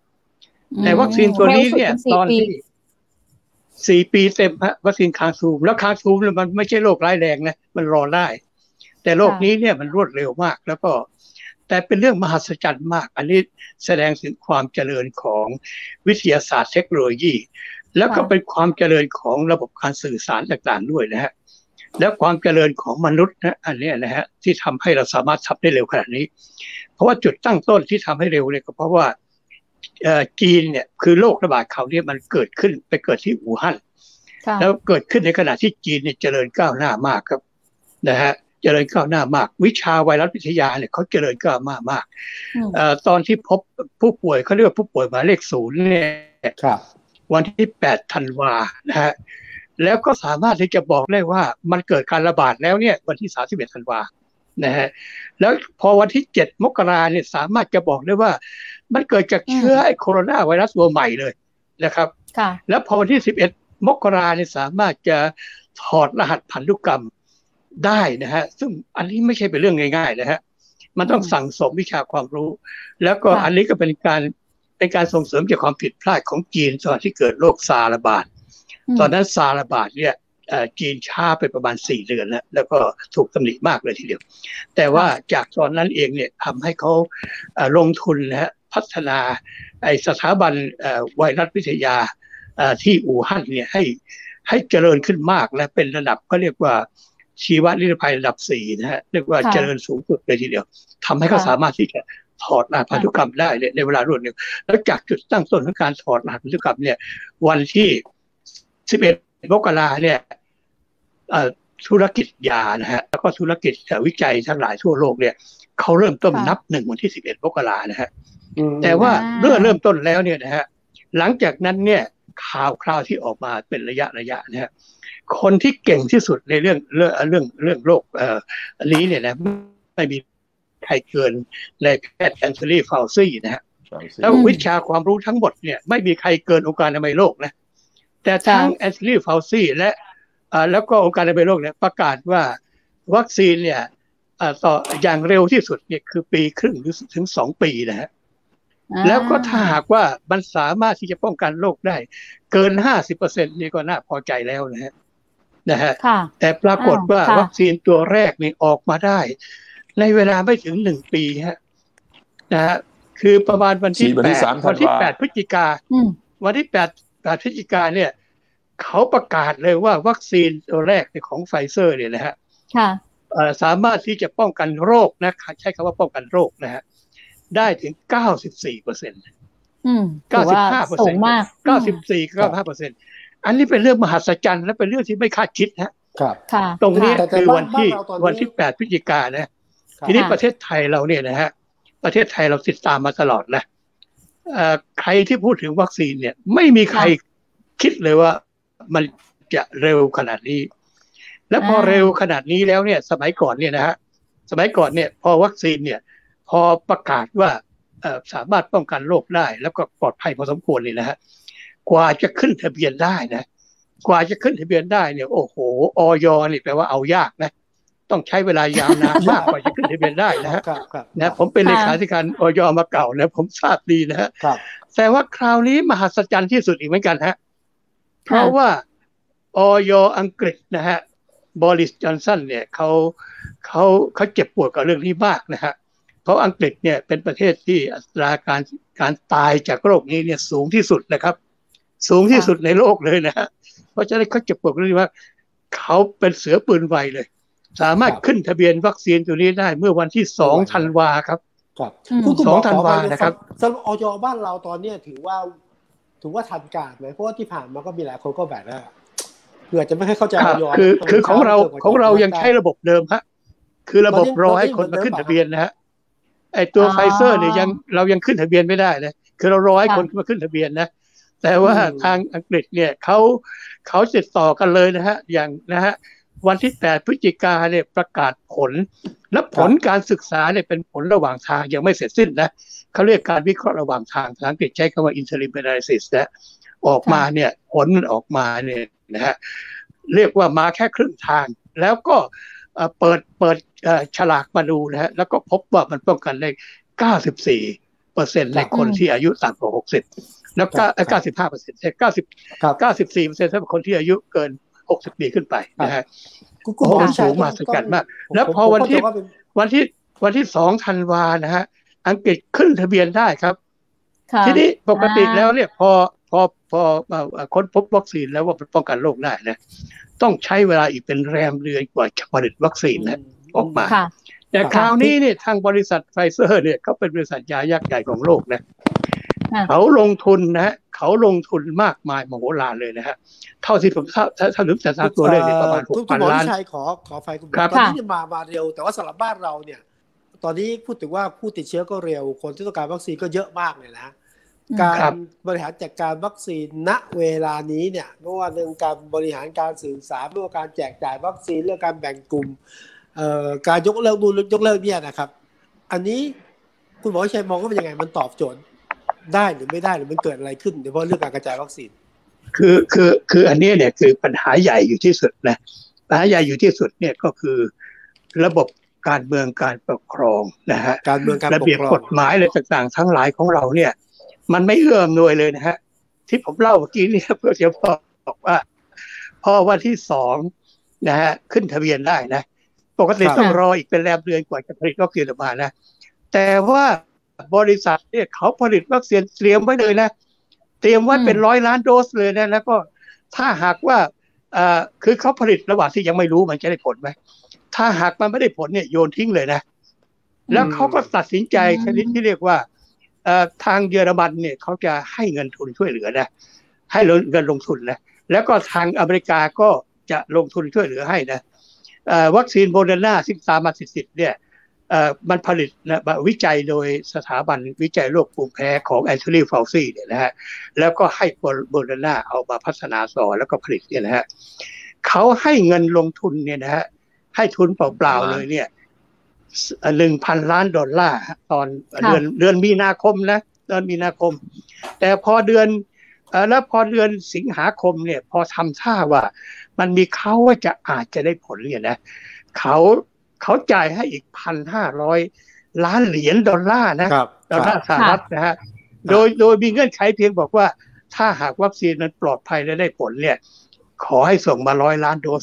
[SPEAKER 6] แต่วัคซีนตัวนี้เนี่ย
[SPEAKER 3] ร็วสุด
[SPEAKER 6] ตอน
[SPEAKER 3] สี่ปี
[SPEAKER 6] ที่สี่ปีเต็มฮะวัคซีนคางทูมแล้วคางทูมเนี่ยมันไม่ใช่โรคร้ายแรงนะมันรอได้ แต่โรคนี้เนี่ยมันรวดเร็วมาก แล้วก็ แต่เป็นเรื่องมหัศจรรย์มาก อันนี้แสดงถึงความเจริญของวิทยาศาสตร์เทคโนโลยี แล้วก็
[SPEAKER 3] ค่ะ
[SPEAKER 6] เป็นความเจริญของระบบการสื่อสารต่างๆด้วยนะฮะ แล้วความเจริญของมนุษย์นะอันเนี้ยนะฮะที่ทำให้เราสามารถทำได้เร็วขนาดนี้ เพราะว่าจุดตั้งต้นที่ทำให้เร็วเนี่ยก็เพราะว่าเอ่อจีนเนี่ยคือโรคระบาดเขาวเนี่ยมันเกิดขึ้นไปเกิดที่อู่ฮั่น
[SPEAKER 3] ค่ะ
[SPEAKER 6] แล้วเกิดขึ้นในขณะที่จีนเนี่ยเจริญก้าวหน้ามากครับนะฮะเจริญก้าวหน้ามาก วิชาไวรัสวิทยาเนี่ยเขาเจริญก้าวหน้ามาก
[SPEAKER 3] อืม
[SPEAKER 6] เอ่อตอนที่พบผู้ป่วยเขาเรียกว่าผู้ป่วยหมายเลขศูนย์เนี่ย
[SPEAKER 1] ครับ
[SPEAKER 6] วันที่8ธันวานะฮะ แล้วก็สามารถที่จะบอกได้ว่ามันเกิดการระบาดแล้วเนี่ยวันที่ 31ธันวานะฮะแล้วพอวันที่ 7 มกราเนี่ยสามารถจะบอกได้ว่า มันเกิดจากเชื้อไอ้โคโรนาไวรัสตัวใหม่เลยนะครับ
[SPEAKER 3] ค่ะ
[SPEAKER 6] แล้วพอวันที่ 11 มกราเนี่ยสามารถจะถอดรหัสพันธุกรรมได้นะฮะซึ่งอันนี้ไม่ใช่เป็นเรื่องง่ายๆนะฮะมันต้อง
[SPEAKER 3] อืม
[SPEAKER 6] สั่งสมวิชาความรู้ แล้วก็
[SPEAKER 3] ค่ะ
[SPEAKER 6] อันนี้ก็เป็นการเป็นการส่งเสริมจากความผิดพลาดของจีนตอนที่เกิดโรคซาร์ระบาด ตอนนั้นซาร์ระบาดเนี่ยเอ่อจีนช้าไปประมาณสี่เดือนแล้วแล้วก็ถูกตำหนิมากเลยทีเดียว แต่ว่าจากตอนนั้นเองเนี่ยทำให้เขาเอ่อลงทุนนะฮะพัฒนาไอสถาบันเอ่อไวรัสวิทยาเอ่อที่อู่ฮั่นเนี่ยให้ให้เจริญขึ้นมากและเป็นระดับก็เรียกว่าชีวนิรภัยระดับสี่นะฮะเรียกว่า
[SPEAKER 3] ค่ะ
[SPEAKER 6] เจริญสูงสุดเลยทีเดียวทำให้เขา
[SPEAKER 3] ค่ะ
[SPEAKER 6] สามารถที่จะถอดรหัสพันธุกรรมได้เนี่ยในเวลารวดเร็วแล้วจากจุดตั้งต้นของการถอดรหัสพันธุกรรมเนี่ย วันที่ 11มกราเนี่ยเอ่อธุรกิจยานะฮะแล้วก็ธุรกิจวิจัยทั้งหลายทั่วโลกเนี่ยเขาเริ่มต้น
[SPEAKER 3] ค่ะ
[SPEAKER 6] นับหนึ่งวันที่ 11มกรานะฮะ
[SPEAKER 1] อืม
[SPEAKER 6] แต่ว่า
[SPEAKER 3] อ่า
[SPEAKER 6] เมื่อเริ่มต้นแล้วเนี่ยนะฮะหลังจากนั้นเนี่ยข่าวคราวที่ออกมาเป็นระยะระยะนะฮะคนที่เก่งที่สุดในเรื่องเรื่องเรื่องเรื่องโรคเอ่ออันนี้เนี่ยนะไม่มีใครเกินในแพทย์แอนโทนีฟาวซี่นะฮะแล้ว
[SPEAKER 3] อืม
[SPEAKER 6] วิชาความรู้ทั้งหมดเนี่ยไม่มีใครเกินองค์การอนามัยโลกนะ แต่ทั้งแอน o ลีฟาวซี่และอ่าแล้วก็องค์การอนามัยโลกเนี่ยประกาศว่าวัคซีนเนี่ยอ่าต่ออย่างเร็วที่สุดเนี่ยคือปีครึ่งหรือถึงสองปีนะฮะ
[SPEAKER 3] อ่า
[SPEAKER 6] แล้วก็ถ้าหากว่ามันสามารถที่จะป้องกันโรคได้ เกินห้าสิบเปอร์เซ็นนี่ก็น่าพอใจแล้วนะฮะนะฮะ
[SPEAKER 3] ค่ะ
[SPEAKER 6] แต่ปรากฏว่า
[SPEAKER 3] อ่าค่ะ
[SPEAKER 6] วัคซีนตัวแรกนี่ออกมาได้ ในเวลาไม่ถึงหนึ่งปีฮะนะฮะคือประมาณวันที่
[SPEAKER 4] ฉีดวัน
[SPEAKER 6] แป
[SPEAKER 4] ที่
[SPEAKER 6] ด
[SPEAKER 4] 3
[SPEAKER 6] วันที่
[SPEAKER 4] ธันวา
[SPEAKER 6] แปดพฤศจิกา
[SPEAKER 3] อืม
[SPEAKER 6] วันที่แปด แปดพฤศจิกาเนี่ยเขาประกาศเลยว่าวัคซีนตัวแรกเนี่ยของไฟเซอร์เนี่ยนะฮะ
[SPEAKER 3] ค่ะ
[SPEAKER 6] เอ่อสามารถที่จะป้องกันโรคนะใช้คำว่าป้องกันโรคนะฮะได้ถึง 94เปอร์เซ็นต์
[SPEAKER 3] อืมถือว่า
[SPEAKER 6] 95เปอร์
[SPEAKER 3] สู
[SPEAKER 6] เซ็น
[SPEAKER 3] ง
[SPEAKER 6] ต์
[SPEAKER 3] มาก
[SPEAKER 6] 94 95เปอร์เซ็นต์อันนี้เป็นเรื่องมหัศจรรย์และเป็นเรื่องที่ไม่คาดคิดนะ
[SPEAKER 1] ครับ
[SPEAKER 3] ค่ะ
[SPEAKER 6] ตรงนี้
[SPEAKER 1] แต่แต่
[SPEAKER 6] คือ
[SPEAKER 1] บ้าน
[SPEAKER 6] วันที่
[SPEAKER 1] บ้านเราตอนนี้
[SPEAKER 6] วันที่ 8 พฤศจิกายนนะ
[SPEAKER 1] ครับ
[SPEAKER 6] ทีนี้
[SPEAKER 3] ค่ะ
[SPEAKER 6] ประเทศไทยเราเนี่ยนะฮะประเทศไทยเราติดตามมาตลอดนะเอ่อ ใครที่พูดถึงวัคซีนเนี่ย ไม่มีใครคิดเลยว่ามันจะเร็วขนาดนี้ และพอเร็วขนาดนี้แล้วเนี่ย สมัยก่อนเนี่ยนะฮะสมัยก่อนเนี่ย พอวัคซีนเนี่ย พอประกาศว่าเอ่อสามารถป้องกันโรคได้ แล้วก็ปลอดภัยพอสมควรเลยนะฮะกว่าจะขึ้นทะเบียนได้นะ กว่าจะขึ้นทะเบียนได้เนี่ย โอ้โหออยนี่แปลว่าเอายากนะ ต้องใช้เวลายาวนานมากกว่าจะขึ้นทะเบียนได้นะฮะ
[SPEAKER 1] ครับครับ
[SPEAKER 6] นะผมเป็นเลขาธิการออยมาเก่านะผมทราบดีนะฮะ
[SPEAKER 1] ครับ
[SPEAKER 6] แต่ว่าคราวนี้มหัศจรรย์ที่สุดอีกเหมือนกันฮะเพราะว่าออยอังกฤษนะฮะบริสจอนสันเนี่ยเขาเขาเขาเจ็บปวดกับเรื่องนี้มากนะฮะเพราะอังกฤษเนี่ยเป็นประเทศที่อัตราการการตายจากโรคนี้เนี่ยสูงที่สุดนะครับ สูงที่สุดในโลกเลยนะฮะเพราะฉะนั้นเขาเจ็บปวดกับเรื่องนี้ว่าเขาเป็นเสือปืนไวเลย สามารถขึ้นทะเบียนวัคซีนตัวนี้ได้เมื่อวันที่สองธันวาครับ
[SPEAKER 1] ครับ
[SPEAKER 3] อืม
[SPEAKER 1] คุณคุณห
[SPEAKER 6] ส
[SPEAKER 1] ม
[SPEAKER 6] อง
[SPEAKER 1] อ
[SPEAKER 6] ธันวา
[SPEAKER 1] ขอไป
[SPEAKER 6] นะครับ
[SPEAKER 1] สำหรับออยบ้านเราตอนเนี้ยถือว่าถือว่าทันการไหมเพราะว่าที่ผ่านมาก็มีหลายคนก็แบบว่าเผื่อจะไม่ให้เข้าใจ
[SPEAKER 6] ค
[SPEAKER 1] อ
[SPEAKER 6] รับ
[SPEAKER 1] อย
[SPEAKER 6] คือ
[SPEAKER 1] ทำไม
[SPEAKER 6] คือของเรา
[SPEAKER 1] ช้
[SPEAKER 6] ของเรายังใช้ระบบเดิมฮะคือระบบรอให้คนมาขึ้นทะเบียนนะฮะไอตัว
[SPEAKER 3] อ๋อ
[SPEAKER 6] ไฟเซอร์เนี่ยยังเรายังขึ้นทะเบียนไม่ได้นะคือเรารอให้คนมาขึ้นทะเบียนนะแต่ว่าทางอังกฤษเนี่ยเขาเขาติดต่อกันเลยนะฮะอย่างนะฮะ วันที่ 8 พฤศจิกาเนี่ยประกาศผล และผลการศึกษาเนี่ยเป็นผลระหว่างทางยังไม่เสร็จสิ้นนะเขาเรียกการวิเคราะห์ระหว่างทางภาษาอังกฤษใช้คำว่า interim analysis นะออกมาเนี่ยผลมันออกมาเนี่ยนะฮะเรียกว่ามาแค่ครึ่งทาง แล้วก็เอ่อเปิดเปิดเอ่อฉลากมาดูนะฮะแล้วก็พบว่ามันป้องกันได้94เปอร์เซ็นต์ในคนที่อายุต่ำกว่า 60 แล้วก็เก้าสิบห้าเปอร์เซ็นต์เก้าสิบ
[SPEAKER 1] ครับ
[SPEAKER 6] เก้าสิบสี่เปอร์เซ็นต์สำหรับคนที่อายุเกิน หกสิบปีขึ้นไปนะฮะ
[SPEAKER 1] คุณคุณหมอ
[SPEAKER 6] โอ้โห
[SPEAKER 1] ชัย
[SPEAKER 6] สูงมหัศจรรย์มาก
[SPEAKER 1] ผ
[SPEAKER 6] แล้ว
[SPEAKER 1] ผม
[SPEAKER 6] พอวันที่
[SPEAKER 1] ผมเข้าใจาเป็น
[SPEAKER 6] วันที่วันที่สองธันวานะฮะอังกฤษขึ้นทะเบียนได้ครับ
[SPEAKER 3] ค่ะ
[SPEAKER 6] ทีนี้ปกติ
[SPEAKER 3] อ่า
[SPEAKER 6] แล้วเนี่ยพอพอพอเอ่อค้นพบวัคซีนแล้วว่ามันป้องกันโรคได้นะ ต้องใช้เวลาอีกเป็นแรมเดือนกว่าจะผลิตวัคซีนนะออกมา
[SPEAKER 3] ค่ะ
[SPEAKER 6] แต่คราวนี้เนี่ยทางบริษัทไฟเซอร์เนี่ยเขาเป็นบริษัทยายักษ์ใหญ่ของโลกนะ
[SPEAKER 3] ค่ะ
[SPEAKER 6] เขาลงทุนนะฮะ เขาลงทุนมากมายมโหฬารเลยนะฮะเท่าที่ผมทราบถ้าถ้าถึงแต่ทราบตัวเลขเนี่ยประมาณห
[SPEAKER 1] คุ
[SPEAKER 6] ก
[SPEAKER 1] ณคุ
[SPEAKER 6] พั
[SPEAKER 1] ณ
[SPEAKER 6] น
[SPEAKER 1] หมอ
[SPEAKER 6] ล้าน
[SPEAKER 1] วิชัยขอขอไฟคุณหมอ
[SPEAKER 6] ครับ
[SPEAKER 1] ตอนนี้เนี่ยมามาเร็ว แต่ว่าสำหรับบ้านเราเนี่ย ตอนนี้พูดถึงว่าผู้ติดเชื้อก็เร็ว คนที่ต้องการวัคซีนก็เยอะมากเลยนะ
[SPEAKER 3] อืม
[SPEAKER 1] การ
[SPEAKER 6] ครับ
[SPEAKER 1] บริหารจัดการวัคซีนณเวลานี้เนี่ยไม่ว่าเรื่องการบริหารการสื่อสารไม่ว่าการแจกจ่ายวัคซีนเรื่องการแบ่งกลุ่มเอ่อการยกเลิกดูนยกเลิกเนี่ยนะครับ อันนี้คุณหมอวิชัยมองว่าเป็นยังไงมันตอบโจทย์ ได้หรือไม่ได้หรือมันเกิดอะไรขึ้นโดยเฉพาะเรื่องการกระจายวัคซีน
[SPEAKER 6] คือคือคืออันนี้เนี่ยคือปัญหาใหญ่อยู่ที่สุดนะปัญหาใหญ่อยู่ที่สุดเนี่ยก็คือระบบการเมืองการปกครองนะฮะ
[SPEAKER 1] การเมืองการ
[SPEAKER 6] ระ
[SPEAKER 1] ปก
[SPEAKER 6] เบียบ
[SPEAKER 1] ครอง
[SPEAKER 6] กฎหมายอะไรต่างๆ ทั้งหลายของเราเนี่ย มันไม่เอื้ออำนวยเลยนะฮะที่ผมเล่าเมื่อกี้เนี่ยเพื่อจะบอกว่า พอวันที่สองนะฮะขึ้นทะเบียนได้นะ ปกติ
[SPEAKER 1] ครับ
[SPEAKER 6] ต้องรออีกเป็นแรมเดือนกว่าจะผลิตวัคซีนออกมานะ แต่ว่า บริษัทเนี่ยเขาผลิตวัคซีนเตรียมไว้เลยนะ เตรียมไว้
[SPEAKER 3] อืม
[SPEAKER 6] เป็นร้อยล้านโดสเลยนะแล้วก็ถ้าหากว่าเอ่อคือเขาผลิตระหว่างที่ยังไม่รู้มันจะได้ผลไหมถ้าหากมันไม่ได้ผลเนี่ยโยนทิ้งเลยนะ แล้วเขาก็ตัดสินใจ
[SPEAKER 3] อืม
[SPEAKER 6] ชนิดที่เรียกว่าเอ่อทางเยอรมันเนี่ยเขาจะให้เงินทุนช่วยเหลือนะให้เงินลงทุนนะแล้วก็ทางอเมริกาก็จะลงทุนช่วยเหลือให้นะเอ่อวัคซีนโมเดอร์นาซึ่งตามมาติดๆเนี่ยเอ่อ มันผลิตนะวิจัยโดยสถาบันวิจัยโรคภูมิแพ้ของแอนโทนีฟาวซีเนี่ยนะฮะแล้วก็ให้โมเดอร์นาเอามาพัฒนาต่อแล้วก็ผลิตเนี่ยนะฮะเขาให้เงินลงทุนเนี่ยนะฮะให้ทุนเปล่าๆเลยเนี่ยหนึ่งพันล้านดอลลาร์ตอน
[SPEAKER 3] ค่ะ
[SPEAKER 6] เดือนเดือนมีนาคมนะเดือนมีนาคม แต่พอเดือนเอ่อแล้วพอเดือนสิงหาคมเนี่ย พอทำท่าว่า มันมีเขาว่าจะอาจจะได้ผลเนี่ยนะเขา เขาจ่ายให้อีกพันห้าร้อยล้านเหรียญดอลลาร์นะ
[SPEAKER 1] ครับ
[SPEAKER 6] ดอลลาร์สหรัฐนะฮะโดยโดยมีเงื่อนไขเพียงบอกว่า ถ้าหากวัคซีนมันปลอดภัยและได้ผลเนี่ย ขอให้ส่งมาร้อยล้านโดส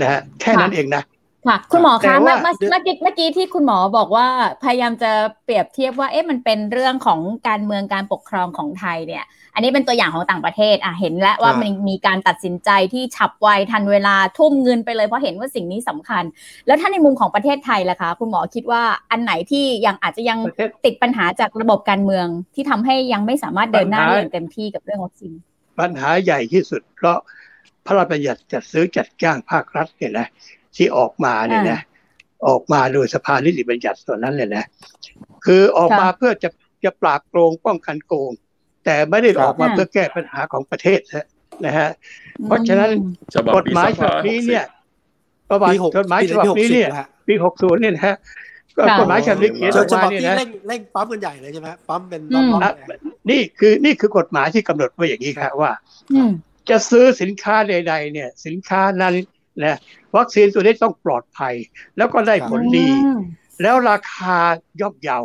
[SPEAKER 6] นะฮะแค่นั้นเองนะ
[SPEAKER 3] ค่ะ คุณหมอ
[SPEAKER 6] แต่
[SPEAKER 3] คะเมื่อ
[SPEAKER 6] ว่า
[SPEAKER 3] เมื่อเมื่อกี้เมื่อกี้ที่คุณหมอบอกว่าพยายามจะเปรียบเทียบว่าเอ๊ะมันเป็นเรื่องของการเมืองการปกครองของไทยเนี่ย อันนี้เป็นตัวอย่างของต่างประเทศอะเห็นแล้วว่า
[SPEAKER 1] อ่ามั
[SPEAKER 3] มันมีการตัดสินใจที่ฉับไวทันเวลาทุ่มเงินไปเลยเพราะเห็นว่าสิ่งนี้สำคัญ แล้วถ้าในมุมของประเทศไทยล่ะคะคุณหมอคิดว่าอันไหนที่ยังอาจจะยัง
[SPEAKER 6] ประเทศ
[SPEAKER 3] ติดปัญหาจากระบบการเมืองที่ทำให้ยังไม่สามารถเดินหน้า
[SPEAKER 6] ปัญหา
[SPEAKER 3] ได้อย่างเต็มที่กับเรื่องวัคซีน
[SPEAKER 6] ปัญหาใหญ่ที่สุดเพราะพระราชบัญญัติจัดซื้อจัดจ้างภาครัฐเนี่ยนะ ที่ออกมาเนี่ยนะออกมาโดยสภานิติบัญญัติส่วนนั้นเลยนะคือออกมาเพื่อจะจะปราบโกงป้องกันโกง แต่ไม่ได้ออกมา
[SPEAKER 3] ค่ะ
[SPEAKER 6] เพื่อแก้ปัญหาของประเทศนะฮะเพราะฉะนั้น
[SPEAKER 4] ฉบับ
[SPEAKER 6] กฎ
[SPEAKER 4] ปี
[SPEAKER 6] หมายฉบับนี้เนี่ยประวัติ
[SPEAKER 1] ปีหก
[SPEAKER 6] กฎหมาย
[SPEAKER 1] ปี
[SPEAKER 6] ฉบับนี้เนี่ย
[SPEAKER 1] ปีหกสิบนะฮะ
[SPEAKER 6] ปี60เนี่ยนะฮะก็
[SPEAKER 3] ค่ะ
[SPEAKER 6] กฎหมายฉบับนี้เขียนอ
[SPEAKER 1] ฉ
[SPEAKER 6] อก
[SPEAKER 1] ฉ
[SPEAKER 6] มา
[SPEAKER 1] บับ
[SPEAKER 6] เนี่ย
[SPEAKER 1] ที่
[SPEAKER 6] นะ
[SPEAKER 1] เร่งเร่งปั๊มกันใหญ่เลยใช่ไหมปั๊มเป็น
[SPEAKER 3] อื
[SPEAKER 1] รอ
[SPEAKER 3] ม
[SPEAKER 1] บ
[SPEAKER 6] อะ
[SPEAKER 1] ๆเลย
[SPEAKER 6] นี่คือนี่คือกฎหมายที่กำหนดไว้อย่างนี้ครับว่า
[SPEAKER 3] อืม
[SPEAKER 6] จะซื้อสินค้าใด ๆ เนี่ย สินค้านั้น นะวัคซีนตัวนี้ต้องปลอดภัย แล้วก็ได้ผลดี
[SPEAKER 3] อืม
[SPEAKER 6] แล้วราคาย่อมเยา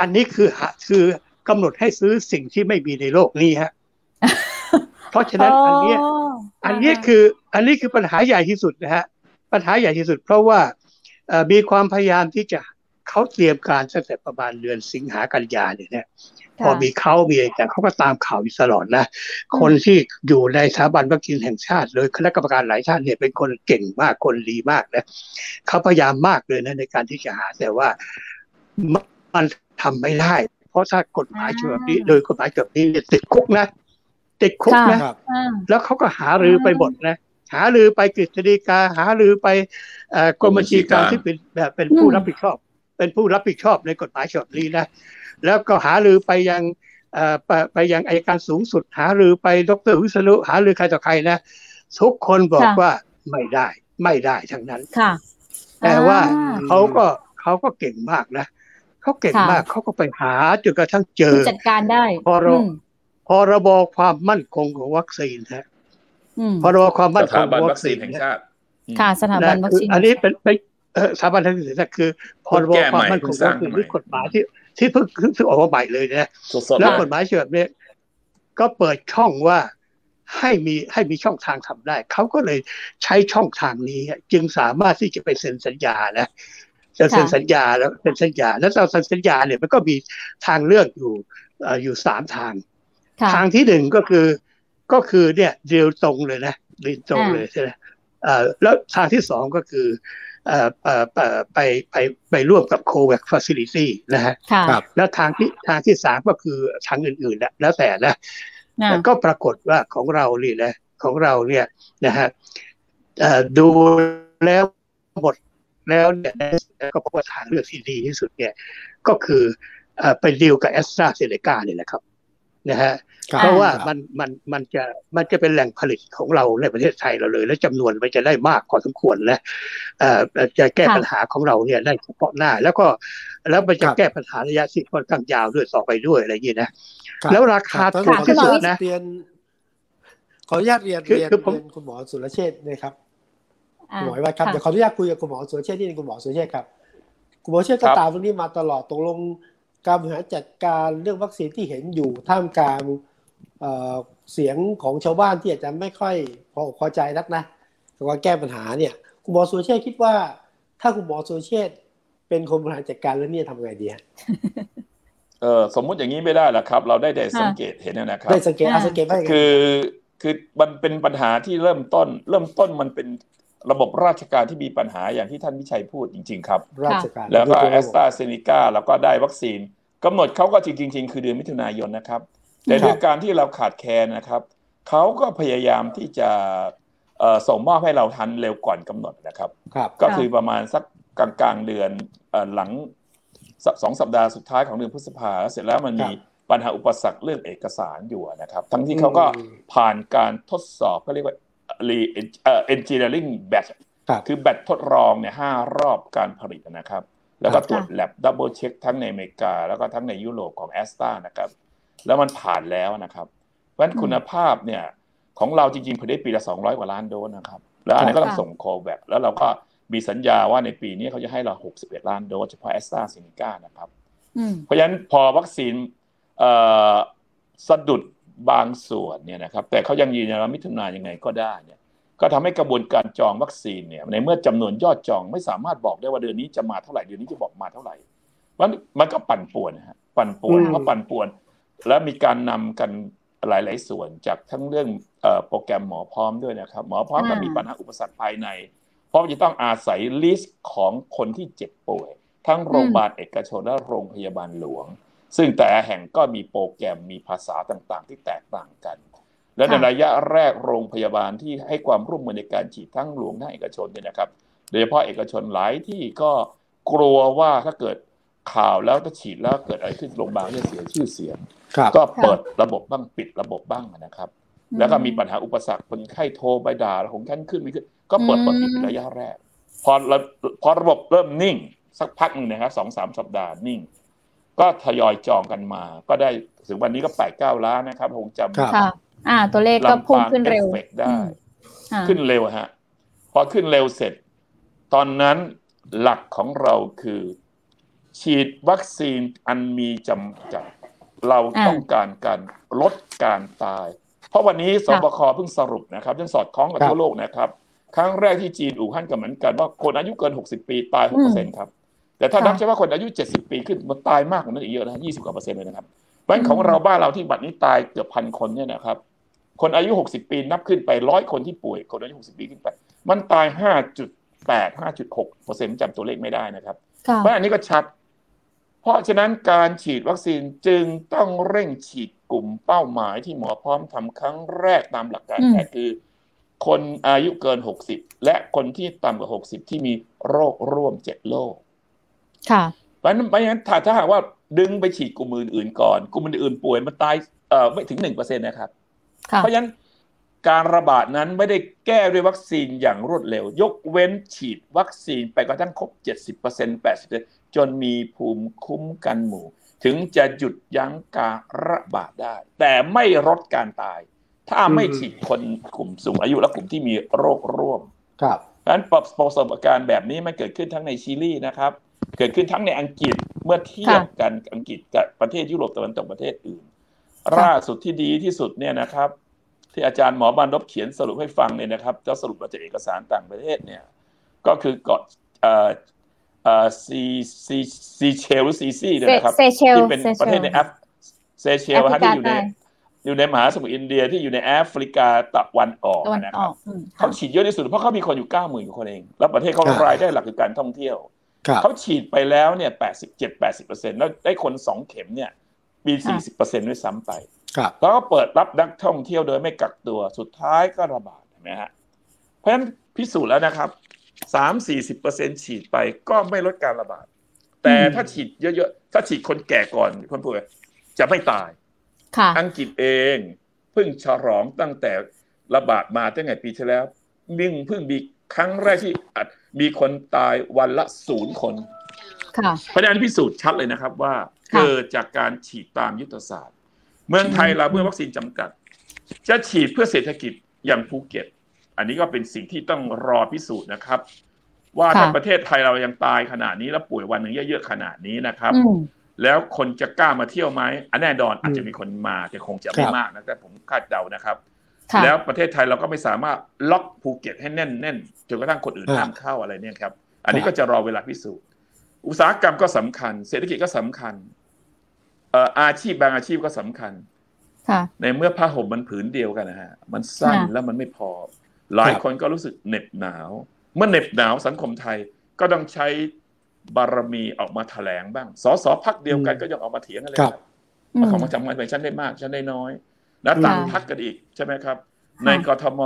[SPEAKER 6] อันนี้คือหาคือกำหนดให้ซื้อสิ่งที่ไม่มีในโลกนี้ฮะเพราะฉะนั้นอันเนี้ยอันนี้คืออันนี้คือปัญหาใหญ่ที่สุดนะฮะปัญหาใหญ่ที่สุด เพราะว่าเอ่อมีความพยายามที่จะ เขาเตรียมการตั้งแต่ประมาณเดือนสิงหากันยาเนี่ยนะพอมีเขามีอะไรแต่เขาก็ตามข่าวอยู่ตลอดนะ คนที่อยู่ในสถาบันวัคซีนแห่งชาติเลยคณะกรรมการหลายท่านเนี่ยเป็นคนเก่งมากคนดีมากนะเขาพยายามมากเลยนะในการที่จะหาแต่ว่ามันทำไม่ได้ เพราะถ้ากฎหมายฉบับนี้โดยกฎหมายฉบับนี้เนี่ยติดคุกนะติดคุกนะ
[SPEAKER 1] ครับ
[SPEAKER 3] อ่า
[SPEAKER 6] แล้วเขาก็หารือไปหมดนะหารือไปกฤษฎีกาหารือไปเอ่อกรมบัญชีกลารที่เป็นแบบเป็นผู้รับผิดชอบ เป็นผู้รับผิดชอบในกฎหมายฉบับนี้นะแล้วก็หารือไปยังเอ่อไปไปยังอายการสูงสุด หารือไปดรวิษณุหารือใครต่อใครนะทุกคนบอก
[SPEAKER 3] ค่ะ
[SPEAKER 6] ว่าไม่ได้ ไม่ได้ทั้งนั้น
[SPEAKER 3] ค่ะ
[SPEAKER 6] แต่ว่า
[SPEAKER 3] อ่า
[SPEAKER 6] เขาก็เขาก็เก่งมากนะเขาเก่ง
[SPEAKER 3] ค่ะ
[SPEAKER 6] มากเขาก็ไปหาจนกระทั่งเจอ
[SPEAKER 3] ที่จัดการได้
[SPEAKER 6] พอเรา
[SPEAKER 3] อืม
[SPEAKER 6] พรบความมั่นคงของวัคซีนฮะ
[SPEAKER 3] อืม
[SPEAKER 6] พรบความมั่น
[SPEAKER 4] ส
[SPEAKER 6] คง
[SPEAKER 4] ถา
[SPEAKER 6] ข
[SPEAKER 4] บั
[SPEAKER 6] อนง
[SPEAKER 4] วั
[SPEAKER 6] วั
[SPEAKER 4] ค
[SPEAKER 6] ค
[SPEAKER 4] ซี
[SPEAKER 6] ซี
[SPEAKER 4] น
[SPEAKER 6] น
[SPEAKER 4] แห่ง
[SPEAKER 6] เนี่ย
[SPEAKER 4] ชาติ
[SPEAKER 3] ค่ะสถาบันวัค
[SPEAKER 6] คือ
[SPEAKER 3] ซีน
[SPEAKER 6] อันนี้เป็นเป็นเอ่อ สถาบันทางการศึกษาคือพรบ
[SPEAKER 4] แก้ใหม่
[SPEAKER 6] ความมั่นคง
[SPEAKER 4] เพิ่งสร้าง
[SPEAKER 6] วัคซีน
[SPEAKER 4] ใหม่
[SPEAKER 6] ที่กฎหมายที่ที่เพิ่งเพิ่งเพิ่งออกมาใหม่เลยนะ
[SPEAKER 4] สดๆ
[SPEAKER 6] แล้ว
[SPEAKER 4] เลย
[SPEAKER 6] กฎหมายฉบับนี้ก็เปิดช่องว่าให้มีให้มีช่องทางทำได้ เขาก็เลยใช้ช่องทางนี้ จึงสามารถที่จะไปเซ็นสัญญานะจะเซ็น
[SPEAKER 3] ค่ะ
[SPEAKER 6] สัญญาแล้วเซ็นสัญญา แล้วตอนเซ็นสัญญาเนี่ยมันก็มีทางเลือกอยู่เอ่ออยู่สามทาง
[SPEAKER 3] ค่ะ
[SPEAKER 6] ทางที่หนึ่งก็คือก็คือเนี่ยเดียวตรงเลยนะเดียวตรง
[SPEAKER 3] อ่า
[SPEAKER 6] เลยใช่ไหมเอ่อแล้วทางที่สองก็คือ เอ่อเอ่อเอ่อไปไปไปร่วมกับโควัคฟ a ซิลิตี้นะฮะ
[SPEAKER 3] ค่ะ
[SPEAKER 1] ครับ
[SPEAKER 6] แล้วทางที่ทางที่สามก็คือทางอื่นๆนะแล้วแต่นะ
[SPEAKER 3] อ่า
[SPEAKER 6] แล้วก็ปรากฏว่าของเรานี่นะของเราเนี่ยนะฮะเอ่อดูแล้วหมดแล้วเนี่ยก็พบว่าทางเลือกที่ดีที่สุดเนี่ยก็คือเอ่อไปดีลกับแอสตราเซเนกาเนี่ยแหละครับ นะฮะ
[SPEAKER 1] ครับ
[SPEAKER 6] เพราะว่า
[SPEAKER 1] ครับ
[SPEAKER 6] มันมันมันจะมันจะเป็นแหล่งผลิตของเราในประเทศไทยเราเลย และจำนวนมันจะได้มากพอสมควรนะเอ่อจะแก้
[SPEAKER 3] ค่ะ
[SPEAKER 6] ปัญหาของเราเนี่ยได้เฉพาะหน้า แล้วก็แล้วมันจะ
[SPEAKER 1] ครับ
[SPEAKER 6] แก้ปัญหาระยะที่ค่อนข้างยาวด้วยต่อไปด้วยอะไรอย่างนี้นะ
[SPEAKER 1] ครับ
[SPEAKER 6] แล้วราคา
[SPEAKER 1] รับ
[SPEAKER 6] ถูกที่สุดนะ
[SPEAKER 1] เรียนขออนุญาตเรียน
[SPEAKER 6] คือ
[SPEAKER 1] เรียน
[SPEAKER 6] คือผม
[SPEAKER 1] เรียนคุณหมอสุรเชษฐ์นะครับ
[SPEAKER 3] อ่า
[SPEAKER 1] คุณหมอไว้ครับ
[SPEAKER 3] ค่ะ
[SPEAKER 1] เดี๋ยวขออนุญาตคุยกับคุณหมอสุรเชษฐ์ที่นึงคุณหมอสุรเชษฐ์ครับคุณหมอสุรเชษฐ์ก็
[SPEAKER 4] ครับ
[SPEAKER 1] ตามเรื่องนี้มาตลอดตกลง การบริหารจัดการเรื่องวัคซีนที่เห็นอยู่ท่ามกลางเอ่อเสียงของชาวบ้านที่อาจจะไม่ค่อยพออกพอใจนักนะกับการแก้ปัญหาเนี่ยคุณหมอสุรเชษฐ์คิดว่า ถ้าคุณหมอสุรเชษฐ์เป็นคนบริหารจัดการแล้วเนี่ยทำไงดีฮะ
[SPEAKER 4] เออสมมุติอย่างนี้ไม่ได้หรอกครับ เราได้แต่สังเกตเห็นนะครับ
[SPEAKER 1] ได้สังเกตอาสังเกตว่ายังไง
[SPEAKER 4] คือคือมันเป็นปัญหาที่เริ่มต้น เริ่มต้นมันเป็น ระบบราชการที่มีปัญหาอย่างที่ท่านวิชัยพูดจริง ๆ ครับ
[SPEAKER 1] ราชการ
[SPEAKER 4] แล้วก็
[SPEAKER 1] โดย
[SPEAKER 4] แอ
[SPEAKER 1] ระ
[SPEAKER 4] ส
[SPEAKER 1] บบ
[SPEAKER 4] ตราเซเนกาแล้วก็ได้วัคซีนกำหนดเขาก็จริง ๆ คือเดือนมิถุนายนนะครับ แต่
[SPEAKER 1] ครับ
[SPEAKER 4] ด้วยการที่เราขาดแคลนนะครับเขาก็พยายามที่จะเอ่อส่งมอบให้เราทันเร็วก่อนกำหนดนะครับ
[SPEAKER 1] ครับ
[SPEAKER 4] ก็คือประมาณสักกลางกลางๆเดือนเอ่อหลังสสองสัปดาห์สุดท้ายของเดือนพฤษภาแล้วเสร็จแล้วมันมีปัญหาอุปสรรคเรื่องเอกสารอยู่นะครับ ทั้งที่เขาก็
[SPEAKER 1] อืม
[SPEAKER 4] ผ่านการทดสอบเขาเรียกว่า re เอ่อ engineering batch
[SPEAKER 1] ครับ
[SPEAKER 4] คือแบตทดลองเนี่ยห้ารอบการผลิตนะครับ แล้วก็ตรวจ lab double check ทั้งในอเมริกา แล้วก็ทั้งในยุโรปของแอสตรานะครับ แล้วมันผ่านแล้วนะครับ เพราะฉะนั้นคุณภาพเนี่ยของเราจริงๆผลิตได้ปีละ200กว่าล้านโดสนะครับ แล้วอันนี้ก็ต้อง
[SPEAKER 3] ค่ะ
[SPEAKER 4] ส่งโคแวคแล้วเราก็มีสัญญาว่าในปีนี้เขาจะให้เรา61ล้านโดสเฉพาะแอสตราเซเนกานะครับ
[SPEAKER 3] อืม
[SPEAKER 4] เพราะฉะนั้นพอวัคซีนเอ่อสะดุด บางส่วนเนี่ยนะครับแต่เขายังยืนยันว่ามิถุนายนยังไงก็ได้เนี่ยก็ทำให้กระบวนการจองวัคซีนเนี่ยในเมื่อจำนวนยอดจองไม่สามารถบอกได้ว่าเดือนนี้จะมาเท่าไหร่เดือนนี้จะบอกมาเท่าไหร่มันมันก็ปั่นป่วนนะฮะปั่นป่วน
[SPEAKER 1] อืม
[SPEAKER 4] เพราะปั่นป่วน แล้วมีการนำกันหลาย ๆ ส่วนจากทั้งเรื่องเอ่อโปรแกรมหมอพร้อมด้วยนะครับ หมอพร้อมก็
[SPEAKER 3] อ่ามี
[SPEAKER 4] มีปัญหาอุปสรรคภายใน เพราะจะต้องอาศัยลิสต์ของคนที่เจ็บป่วย ทั้งโรงพยาบาลเอกชนและโรงพยาบาลหลวง ซึ่งแต่ละแห่งก็มีโปรแกรมมีภาษาต่างๆ ที่แตกต่างกัน และใน
[SPEAKER 3] ค่ะ
[SPEAKER 4] ระยะแรกโรงพยาบาลที่ให้ความร่วมมือในการฉีดทั้งหลวงทั้งเอกชนเนี่ยนะครับโดยเฉพาะเอกชนหลายที่ก็กลัวว่าถ้าเกิดข่าวแล้วถ้าฉีดแล้วเกิดอะไรขึ้นโรงพยาบาลจะเสียชื่อเสียง
[SPEAKER 1] ครับ
[SPEAKER 4] ก็เปิดระบบบ้างปิดระบบบ้างนะครับ
[SPEAKER 3] อืม
[SPEAKER 4] แล้วก็มีปัญหาอุปสรรคคนไข้โทรไปด่าของท่านขึ้นไม่ขึ้น ก็เปิด
[SPEAKER 3] อืม
[SPEAKER 4] เปิดปิดระยะแรก พอระพอระบบเริ่มนิ่ง สักพักหนึ่งนะครับสองสามสัปดาห์นิ่ง ก็ทยอยจองกันมา ก็ได้ถึงวันนี้ก็แปดเก้าล้านนะครับคงจำ
[SPEAKER 1] ครับ
[SPEAKER 3] ค่ะ อ่า ตัวเลขก็
[SPEAKER 4] ลำ
[SPEAKER 3] พุ่ง
[SPEAKER 4] ปาง
[SPEAKER 3] ขึ้นเร็ว
[SPEAKER 4] อฟฟกต์ได้
[SPEAKER 3] อ่า
[SPEAKER 4] ขึ้นเร็วฮะ พอขึ้นเร็วเสร็จ ตอนนั้นหลักของเราคือ ฉีดวัคซีนอันมีจำกัด เราต้องการการลดการตาย เพราะวันนี้สบคเพิ่งสรุปนะครับยังสอดคล้องกับ
[SPEAKER 1] ครับ
[SPEAKER 4] ทั่วโลกนะครับ ครั้งแรกที่จีนอู่ฮั่นก็เหมือนกันว่าคนอายุเกิน 60 ปีตาย6%ครับ แต่ถ้านับเฉพาะคนอายุ 70 ปีขึ้นมันตายมากกว่านั้นอีกเยอะนะ20กว่าเปอร์เซ็นต์เลยนะครับเพราะฉะนั้นของเราบ้านเราที่บัดนี้ตายเกือบพันคนเนี่ยนะครับ คนอายุ 60 ปีนับขึ้นไปร้อยคนที่ป่วย คนอายุ 60 ปีขึ้นไป มันตาย 5.8 5.6เปอร์เซ็นต์จำตัวเลขไม่ได้นะครับ
[SPEAKER 3] ค่ะ
[SPEAKER 4] เพราะอันนี้ก็ชัด เพราะฉะนั้นการฉีดวัคซีนจึงต้องเร่งฉีดกลุ่มเป้าหมายที่หมอพร้อมทำครั้งแรกตามหลักการ
[SPEAKER 3] อืม
[SPEAKER 4] แพทย์คือ คนอายุเกิน 60 และคนที่ต่ำกว่า 60 ที่มีโรคร่วม 7 โรค
[SPEAKER 3] ค่ะ
[SPEAKER 4] เพราะฉะนั้นเพราะฉะนั้นถ้าถ้าหากว่าดึงไปฉีดกลุ่มอื่นๆก่อน กลุ่มอื่นๆป่วยมันตายเอ่อไม่ถึง1%นะครับ
[SPEAKER 3] ค่ะ
[SPEAKER 4] เพราะฉะนั้นการระบาดนั้นไม่ได้แก้ด้วยวัคซีนอย่างรวดเร็ว ยกเว้นฉีดวัคซีนไปกระทั่งครบ 70% 80%จนมีภูมิคุ้มกันหมู่ ถึงจะหยุดยั้งการระบาดได้ แต่ไม่ลดการตาย ถ้าไม่
[SPEAKER 1] อืม
[SPEAKER 4] ฉีดคนกลุ่มสูงอายุและกลุ่มที่มีโรคร่วม
[SPEAKER 1] ครับ
[SPEAKER 4] เพราะฉะนั้นประสบการณ์แบบนี้มันเกิดขึ้นทั้งในชิลีนะครับ เกิดขึ้นทั้งในอังกฤษเมื่อเทียบกันอังกฤษกับประเทศยุโรปตะวันตกประเทศอื่นล่าสุดที่ดีที่สุดเนี่ยนะครับ ที่อาจารย์หมอบานรบเขียนสรุปให้ฟังเนี่ยนะครับจะสรุปมาจากเอกสารต่างประเทศเนี่ยก็คือเกาะเอ่อเอ่อซีซีซีเชลหรือซีซีเนี่ยนะครับ
[SPEAKER 3] เซเชล
[SPEAKER 4] ที่เป็น
[SPEAKER 3] เซเชล
[SPEAKER 4] ประเทศในแอฟเซเชล
[SPEAKER 3] แอฟริ
[SPEAKER 4] ฮะ
[SPEAKER 3] กา
[SPEAKER 4] ที่อยู่ใน
[SPEAKER 3] ใต้
[SPEAKER 4] อยู่ในมหาสมุทรอินเดียที่อยู่ในแอฟริกาตะวันออก
[SPEAKER 3] ตะวัน
[SPEAKER 4] นะ
[SPEAKER 3] อ
[SPEAKER 4] ครั
[SPEAKER 3] อบกอืม
[SPEAKER 4] เขาฉีดเยอะที่สุดเพราะเขามีคนอยู่เก้าหมื่นกว่าคนเอง แล้วประเทศเขา
[SPEAKER 1] ครับ
[SPEAKER 4] รายได้หลักคือการท่องเที่ยว
[SPEAKER 1] ครับ
[SPEAKER 4] เขาฉีดไปแล้วเนี่ยแปดสิบเจ็ดแปดสิบเปอร์เซ็นต์แล้วได้คนสองเข็มเนี่ยมีสี่สิบเปอร์เซ็นต์ด้วยซ้ำไป
[SPEAKER 1] ครับ
[SPEAKER 4] แล้วก็เปิดรับนักท่องเที่ยวโดยไม่กักตัวสุดท้ายก็ระบาดเห็นไหมฮะเพราะฉะนั้นพิสูจน์แล้วนะครับสามสี่สิบเปอร์เซ็นฉีดไปก็ไม่ลดการระบาด แต่ถ้าฉีดเยอะๆ ถ้าฉีดคนแก่ก่อนคนป่วยจะไม่ตาย
[SPEAKER 3] ค่ะ
[SPEAKER 4] อังกฤษเองเพิ่งฉลองตั้งแต่ระบาดมาตั้งแต่ปีที่แล้ว มิ่งเพิ่งมี ครั้งแรกที่อัดมีคนตายวันละศูนย์คน
[SPEAKER 3] ค่ะ
[SPEAKER 4] เพราะฉะนั้นพิสูจน์ชัดเลยนะครับว่า
[SPEAKER 3] ค่ะ
[SPEAKER 4] เกิดจากการฉีดตามยุทธศาสตร์ เมืองไทยเราเมื่อวัคซีนจำกัด จะฉีดเพื่อเศรษฐกิจอย่างภูเก็ต อันนี้ก็เป็นสิ่งที่ต้องรอพิสูจน์นะครับ ว่าถ้าประเทศไทยเรายังตายขนาดนี้แล้วป่วยวันหนึ่งเยอะๆขนาดนี้นะครับ
[SPEAKER 3] อืม
[SPEAKER 4] แล้วคนจะกล้ามาเที่ยวไหมอันแน่นอนอาจจะ
[SPEAKER 1] อืม
[SPEAKER 4] มีคนมาแต่คงจะไม่
[SPEAKER 1] ครับ
[SPEAKER 4] มากนะแต่ผมคาดเดานะครับ
[SPEAKER 3] ค่ะ
[SPEAKER 4] แล้วประเทศไทยเราก็ไม่สามารถล็อกภูเก็ตให้แน่นแน่นๆจนกระทั่งคนอื่น
[SPEAKER 1] ครับ
[SPEAKER 4] ห้ามเข้าอะไรเนี่ยครับ อันนี้
[SPEAKER 1] ครับ
[SPEAKER 4] ก็จะรอเวลาพิสูจน์ อุตสาหกรรมก็สำคัญ เศรษฐกิจก็สำคัญเอ่ออาชีพบางอาชีพก็สำคัญ
[SPEAKER 3] ค่ะ
[SPEAKER 4] ในเมื่อผ้าห่มมันผืนเดียวกันนะฮะมันสั้น
[SPEAKER 3] ค่ะ
[SPEAKER 4] แล้วมันไม่พอ หลาย
[SPEAKER 1] ครับ
[SPEAKER 4] คนก็รู้สึกเหน็บหนาว เมื่อเหน็บหนาวสังคมไทยก็ต้องใช้บารมีออกมาแถลงบ้างสสพักเดียวกันก็ยังออกมาเถียงกันเลย
[SPEAKER 1] ครับ
[SPEAKER 3] อืม
[SPEAKER 4] ของมันจำกันไปชั้นได้มากชั้นได้น้อย แล้วต่าง
[SPEAKER 3] ค่ะ
[SPEAKER 4] พักกันอีกใช่ไหมครับ
[SPEAKER 3] ค่ะ
[SPEAKER 4] ในกทม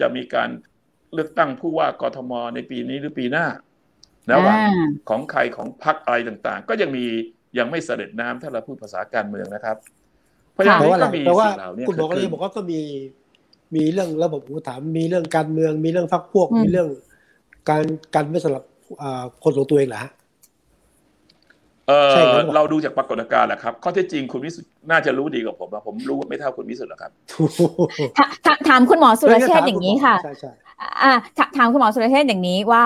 [SPEAKER 4] จะมีการเลือกตั้งผู้ว่ากทมในปีนี้หรือปีหน้าระหว่าง
[SPEAKER 3] อ่า
[SPEAKER 4] ของใครของพักอะไรต่างๆ ก็ยังมียังไม่เสด็จน้ำถ้าเราพูดภาษาการเมืองนะครับ เพราะฉะนั้น
[SPEAKER 1] แปลว่าอะไร
[SPEAKER 4] ก็มี
[SPEAKER 1] แปลว่า
[SPEAKER 4] สิ่งเหล่านี้
[SPEAKER 1] คุณหมอก็เลย
[SPEAKER 4] เกิดขึ้น
[SPEAKER 1] บอกว่าก็มีมีเรื่องระบบอุปถัมภ์มีเรื่องการเมือง มีเรื่องพรรคพวก
[SPEAKER 3] อืม
[SPEAKER 1] มีเรื่องการการไม่สลับอ่าคนของตัวเองเหรอฮะ
[SPEAKER 4] เอ
[SPEAKER 1] ใช่
[SPEAKER 4] อ
[SPEAKER 1] ครับ
[SPEAKER 4] เราดูจากปรากฏการณ์แหละครับข้อเท็จจริงคุณวิสุทธ์น่าจะรู้ดีกว่าผมอะผมรู้ไม่เท่าคุณวิสุทธ์หรอกครับ
[SPEAKER 3] ถาถาถามคุณหมอสุรเชษฐ์อย่างนี้ค่ะ
[SPEAKER 1] ใช่ใช่
[SPEAKER 3] อ่าถาถามคุณหมอสุรเชษฐ์อย่างนี้ว่า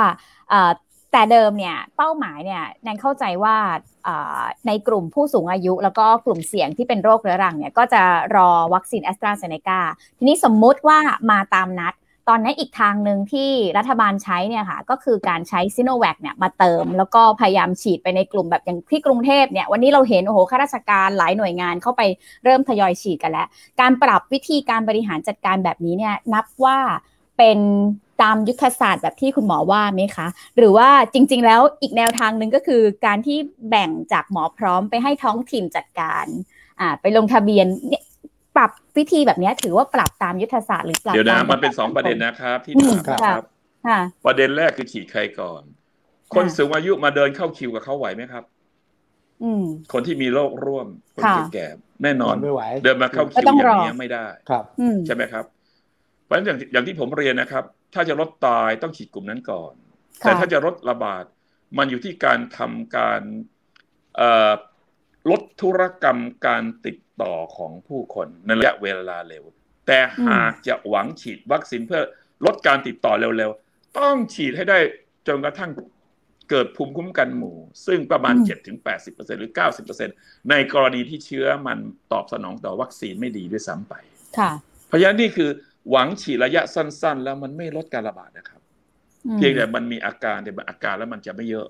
[SPEAKER 3] เอ่อแต่เดิมเนี่ยเป้าหมายเนี่ยแนนเข้าใจว่าอ่าในกลุ่มผู้สูงอายุ แล้วก็กลุ่มเสี่ยงที่เป็นโรคเรื้อรังเนี่ยก็จะรอวัคซีนแอสตราเซเนกาทีนี้สมมุติว่ามาตามนัด ตอนนี้อีกทางหนึ่งที่รัฐบาลใช้เนี่ยค่ะก็คือการใช้ซิโนแวคเนี่ยมาเติม แล้วก็พยายามฉีดไปในกลุ่มแบบอย่างที่กรุงเทพเนี่ยวันนี้เราเห็นโอ้โหข้าราชการหลายหน่วยงานเข้าไปเริ่มทยอยฉีดกันแล้ว การปรับวิธีการบริหารจัดการแบบนี้เนี่ยนับว่าเป็นตามยุทธศาสตร์แบบที่คุณหมอว่าไหมคะ หรือว่าจริง ๆ แล้วอีกแนวทางหนึ่งก็คือการที่แบ่งจากหมอพร้อมไปให้ท้องถิ่นจัดการอ่าไปลงทะเบียนเนี่ย ปรับวิธีแบบนี้ถือว่าปรับตามยุทธศาสตร์หรือปรับ
[SPEAKER 4] เดี๋ยวนะ
[SPEAKER 3] ตา
[SPEAKER 4] มันเป็นสองประเด็นนะครับที่
[SPEAKER 3] อืม
[SPEAKER 4] ถามนะ
[SPEAKER 3] ค่ะ
[SPEAKER 4] ครับ
[SPEAKER 3] ค่ะ
[SPEAKER 4] ประเด็นแรกคือฉีดใครก่อน คน
[SPEAKER 3] ค่ะ
[SPEAKER 4] สูงอายุมาเดินเข้าคิวกับเขาไหวไหมครับ
[SPEAKER 3] อืม
[SPEAKER 4] คนที่มีโรคร่วมคน
[SPEAKER 3] ค่ะ
[SPEAKER 4] แก่ๆแน่นอน
[SPEAKER 1] ไม่ไหว
[SPEAKER 4] เดินมาเข้า
[SPEAKER 3] ก็
[SPEAKER 4] คิว
[SPEAKER 3] ต้อง
[SPEAKER 4] อย่าร
[SPEAKER 3] อ
[SPEAKER 4] งนี้ไม่ได้
[SPEAKER 1] ครับ
[SPEAKER 3] อืม
[SPEAKER 4] ใช่ไหมครับ เพราะฉะนั้นอย่างอย่างที่ผมเรียนนะครับ ถ้าจะลดตายต้องฉีดกลุ่มนั้นก่อน
[SPEAKER 3] ค่ะ
[SPEAKER 4] แต่ถ้าจะลดระบาด มันอยู่ที่การทำการลดธุรกรรมการติด ต่อของผู้คนในระยะเวลาเร็ว แต่หากจะหวังฉีดวัคซีนเพื่อลดการติดต่อเร็วๆ ต้องฉีดให้ได้จนกระทั่งเกิดภูมิคุ้มกันหมู่ ซึ่งประมาณ 7-80%หรือ 90%ในกรณีที่เชื้อมันตอบสนองต่อวัคซีนไม่ดีด้วยซ้ำไป
[SPEAKER 3] ค่ะ
[SPEAKER 4] เพราะฉะนั้นนี่คือหวังฉีดระยะสั้น ๆ แล้วมันไม่ลดการระบาดนะครับ เพียงแต่มันมีอาการแต่อาการแล้วมันจะไม่เยอะ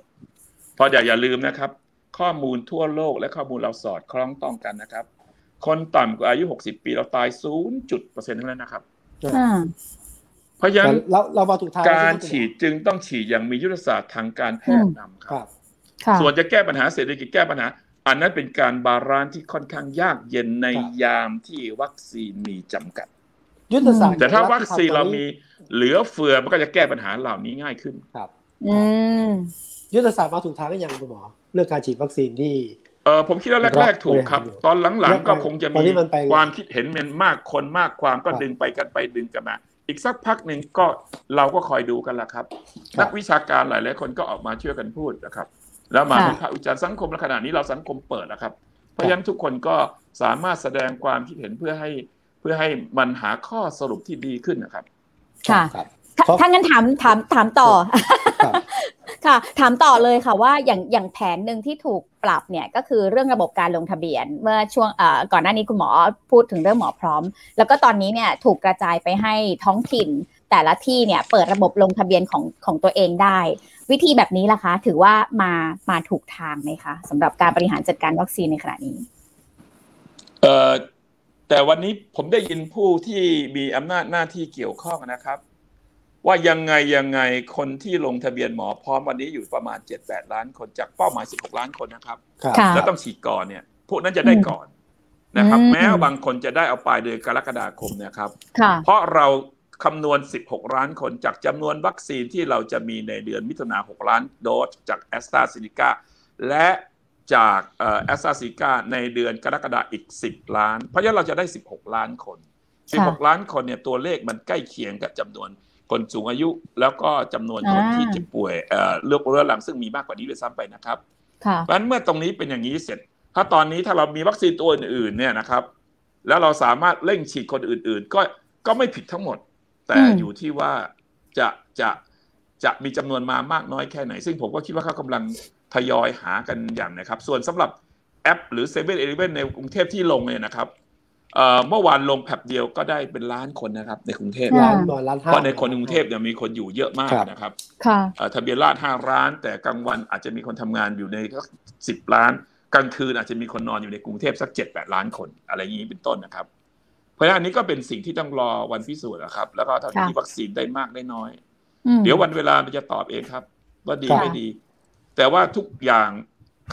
[SPEAKER 4] เพราะอย่าอย่าลืมนะครับ ข้อมูลทั่วโลกและข้อมูลเราสอดคล้องต้องกันนะครับ คนต่ำกว่าอายุ 60 ปีเราตาย0จุดเปอร์เซ็นต์เท่านั้นนะครับ เพราะฉะนั้น
[SPEAKER 1] เราเรามาถูกทาง
[SPEAKER 4] การฉีดจึงต้องฉีดอย่างมียุทธศาสตร์ทางการแพทย์นำครับ ส่วนจะแก้ปัญหาเศรษฐกิจแก้ปัญหา อันนั้นเป็นการ balance ที่ค่อนข้างยากเย็นในยามที่วัคซีนมีจำกัด
[SPEAKER 1] ยุทธศาสตร์
[SPEAKER 4] แต่ถ้าวัคซีนเรามีเหลือเฟือมันก็จะแก้ปัญหาเหล่านี้ง่ายขึ้น
[SPEAKER 1] ครับ
[SPEAKER 3] อืม
[SPEAKER 1] ยุทธศาสตร์มาถูกทางก็ยังคุณหมอเรื่องการฉีดวัคซีนที่
[SPEAKER 4] เออผมคิดว่าแรกๆถูกครับ ตอนหลังๆก็คงจะมีความคิดเห็นมันมากคนมากความก็ดึงไปกันไปดึงกันมา อีกสักพักหนึ่งก็เราก็คอยดูกันละครับ นักวิชาการหลายๆคนก็ออกมาช่วยกันพูดนะครับ แล้วมาวิพากษ์วิจารณ์สังคมในขณะนี้เราสังคมเปิดนะครับ เพราะฉะนั้นทุกคนก็สามารถแสดงความคิดเห็นเพื่อให้เพื่อให้มันหาข้อสรุปที่ดีขึ้นนะครับ
[SPEAKER 3] ค่ะถ้างั้นถามถามถามต่อ ค่ะ ถามต่อเลยค่ะว่าอย่างอย่างแผนหนึ่งที่ถูก ปรับเนี่ยก็คือเรื่องระบบการลงทะเบียน เมื่อช่วงก่อนหน้านี้คุณหมอพูดถึงเรื่องหมอพร้อม แล้วก็ตอนนี้เนี่ยถูกกระจายไปให้ท้องถิ่น แต่ละที่เนี่ยเปิดระบบลงทะเบียนของของตัวเองได้ วิธีแบบนี้ล่ะคะ ถือว่ามามาถูกทางไหมคะสำหรับการบริหารจัดการวัคซีนในขณะนี้
[SPEAKER 4] เอ่อแต่วันนี้ผมได้ยินผู้ที่มีอำนาจหน้าที่เกี่ยวข้องนะครับ ว่ายังไงยังไงคนที่ลงทะเบียนหมอพร้อมวันนี้อยู่ประมาณ 7-8 ล้านคนจากเป้าหมาย 16 ล้านคนนะครับ แล้วต้องฉีดก่อนเนี่ยพวกนั้นจะได้ก่อนนะครับ แม้บางคนจะได้เอาปลายเดือนกรกฎาคมนะครับ เพราะเราคำนวณ 16 ล้านคนจากจำนวนวัคซีนที่เราจะมีในเดือนมิถุนา6 ล้านโดสจากแอสตราเซเนกาและจากแอสตราซีกาในเดือนกรกฎาอีก 10 ล้าน เพราะฉะนั้นเราจะได้ 16 ล้านคน 16 ล้านคนเนี่ยตัวเลขมันใกล้เคียงกับจำนวน คนสูงอายุแล้วก็จำนวนคนที่จะป่วยเลือกเรื้อรังซึ่งมีมากกว่านี้ด้วยซ้ำไปนะครับเพราะฉะนั้นเมื่อตรงนี้เป็นอย่างนี้เสร็จ ถ้าตอนนี้ถ้าเรามีวัคซีนตัวอื่นๆเนี่ยนะครับ แล้วเราสามารถเร่งฉีดคนอื่น ๆ ก็ก็ไม่ผิดทั้งหมด แต่อยู่ที่ว่าจะจะจะมีจำนวนมามากน้อยแค่ไหน ซึ่งผมก็คิดว่าเขากำลังทยอยหากันอย่างนะครับ ส่วนสำหรับแอป หรือเซเว่นเอเลเว่นในกรุงเทพที่ลงเนี่ยนะครับ เมื่อวานลงแพ็บเดียวก็ได้เป็นล้านคนนะครับ ในกรุงเทพเพราะในคนกรุงเทพเนี่ยมีคนอยู่เยอะมากนะครับทะเบียนราษฎร์ห้าล้าน แต่กลางวันอาจจะมีคนทำงานอยู่ในสิบล้าน กลางคืนอาจจะมีคนนอนอยู่ในกรุงเทพสักเจ็ดแปดล้านคน อะไรอย่างนี้เป็นต้นนะครับ เพราะฉะนั้นอันนี้ก็เป็นสิ่งที่ต้องรอวันพิสูจน์นะครับ แล้วก็ถ้ามีวัคซีนได้มากได้น้อย เดี๋ยววันเวลามันจะตอบเองครับ ว่าดีไม่ดี แต่ว่าทุกอย่าง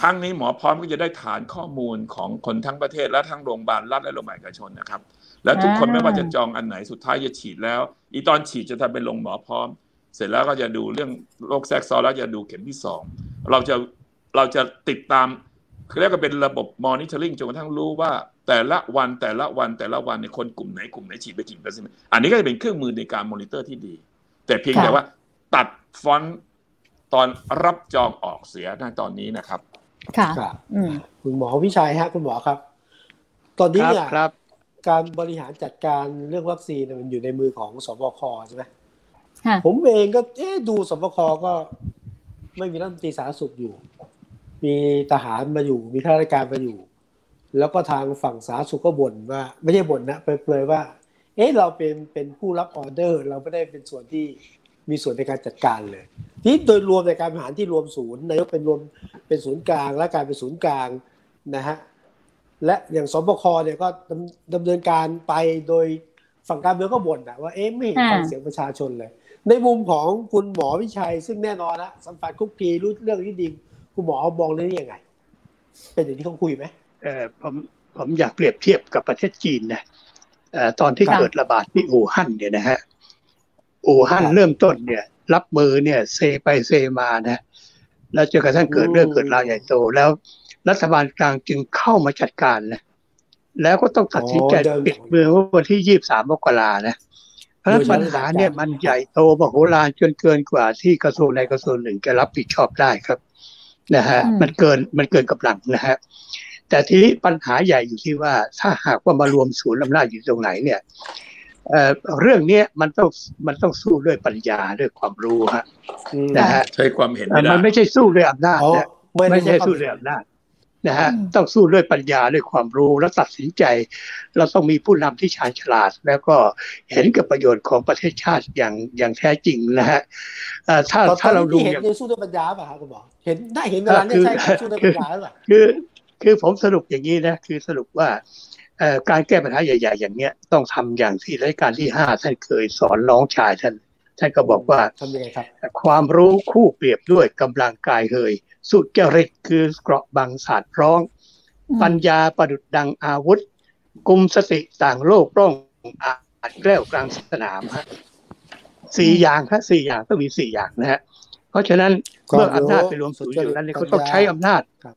[SPEAKER 4] ครั้งนี้หมอพร้อมก็จะได้ฐานข้อมูลของคนทั้งประเทศและทั้งโรงพยาบาลรัฐและโรงพยาบาลเอกชนนะครับ และทุกคนไม่ว่าจะจองอันไหนสุดท้ายจะฉีดแล้ว อีตอนฉีดจะทำเป็นลงหมอพร้อม เสร็จแล้วก็จะดูเรื่องโรคแทรกซ้อนแล้วจะดูเข็มที่สองเราจะเราจะติดตามเรียกว่าเป็นระบบ monitoring จนกระทั่งรู้ว่าแต่ละวันแต่ละวันแต่ละวันในคนกลุ่มไหนกลุ่มไหนฉีดไปกี่เปอร์เซ็นต์อันนี้ก็จะเป็นเครื่องมือในการมอนิเตอร์ที่ดี แต่เพียงแต่ว่าตัด front ตอนรับจองออกเสียในตอนนี้นะครับ
[SPEAKER 3] ค่ะ
[SPEAKER 1] คุณหมอวิชัยฮะคุณหมอครับ ตอนนี้เนี่ยการบริหารจัดการเรื่องวัคซีนมันอยู่ในมือของสบคใช่ไหมผมเองก็เอ๊ดูสบคก็ไม่มีรัฐมนตรีสาธารณสุขอยู่ มีทหารมาอยู่ มีข้าราชการมาอยู่ แล้วก็ทางฝั่งสาธารณสุขก็บ่นว่า ไม่ใช่บ่นนะเปลยๆว่า เอ๊ะเราเป็นเป็นผู้รับออเดอร์ เราไม่ได้เป็นส่วนที่ มีส่วนในการจัดการเลยที่โดยรวมในการบริหารที่รวมศูนย์นายกเป็นรวมเป็นศูนย์กลาง และการเป็นศูนย์กลางนะฮะและอย่างสบคเนี่ยก็ดำเนินการไปโดยฝั่งการเมืองก็บ่นนะว่าเอ๊ะไม่เห็นฟังเสียงประชาชนเลย ในมุมของคุณหมอวิชัย ซึ่งแน่นอนนะสัมผัสคุกคีรู้เรื่องที่ดีคุณหมอมองเรื่องนี้ยังไง เป็นอย่างที่เขาคุยไหม
[SPEAKER 6] เออผมผมอยากเปรียบเทียบกับประเทศจีนนะตอนที่เกิดระบาดที่อู่ฮั่นเนี่ยนะฮะ อู่ฮั่นเริ่มต้นเนี่ยรับมือเนี่ยเซไปเซมานะแล้วจนกระทั่งเกิดเรื่องเกิดราวใหญ่โต แล้วรัฐบาลกลางจึงเข้ามาจัดการนะแล้วก็ต้องตัดสินใจปิดเมืองวันที่ยี่บสามมกรานะเพราะฉะนั้นปัญหาเนี่ยมันใหญ่โตมโหฬารจนเกินกว่าที่กระทรวงใดกระทรวงหนึ่งจะรับผิดชอบได้ครับนะฮะ
[SPEAKER 3] อืม
[SPEAKER 6] มันเกินมันเกินกำลังนะฮะแต่ทีนี้ปัญหาใหญ่อยู่ที่ว่าถ้าหากว่ามารวมศูนย์อำนาจอยู่ตรงไหนเนี่ย เอ่อเรื่องเนี้ยมันต้องมันต้องสู้ด้วยปัญญาด้วยความรู้ฮะ
[SPEAKER 1] อืม
[SPEAKER 6] นะฮะ
[SPEAKER 4] ใช้ความเห็น
[SPEAKER 6] เอ่
[SPEAKER 4] ไม่
[SPEAKER 6] อ
[SPEAKER 4] ได้
[SPEAKER 6] มันไม่ใช่สู้ด้วยอำนาจ
[SPEAKER 1] อ๋อ
[SPEAKER 6] นะ
[SPEAKER 1] ไม่
[SPEAKER 6] ไม่
[SPEAKER 1] ได้
[SPEAKER 6] ใช่
[SPEAKER 1] ใช้
[SPEAKER 6] สู้ด้วยอำนาจนะฮะต้องสู้ด้วยปัญญาด้วยความรู้แล้วตัดสินใจ เราต้องมีผู้นำที่ชาญฉลาด แล้วก็เห็นกับประโยชน์ของประเทศชาติอย่างอย่างแท้จริงนะฮะเอ่อถ้า
[SPEAKER 1] ตอน
[SPEAKER 6] ถ้าเราดู
[SPEAKER 1] ที่เห็น
[SPEAKER 6] อย่าง
[SPEAKER 1] เนี่ยสู้ด้วยปัญญาป่ะครับคุณหมอเห็นได้เห็นเวลาเนี่ย
[SPEAKER 6] คือ
[SPEAKER 1] ใช่การสู้ด้วยปัญญาหรือเปล่า
[SPEAKER 6] คือคือผมสรุปอย่างนี้นะคือสรุปว่าเอ่อ การแก้ปัญหาใหญ่ ๆ อย่างเนี้ยต้องทำอย่างที่รัชกาลที่ห้าท่านเคยสอนน้องชายท่านท่านก็บอกว่า
[SPEAKER 1] ทำยังไงครับ
[SPEAKER 6] ความรู้คู่เปรียบด้วยกำลังกายเฮย สุจริตคือเกราะบังศาสตร์ร้อง ปัญญาประดุดดังอาวุธ กุมสติต่างโลกร่องอาจแกล้วกลางสนามฮะสี่อย่างครับสี่อย่างต้องมีสี่อย่างนะฮะเพราะฉะนั้น
[SPEAKER 1] ความรู้
[SPEAKER 6] เมื่ออำนาจไปรวมศูนย์อยู่นั้นเนี่ย
[SPEAKER 1] ปัญญา
[SPEAKER 6] ก็ต้องใช้อำนาจ
[SPEAKER 1] ครับ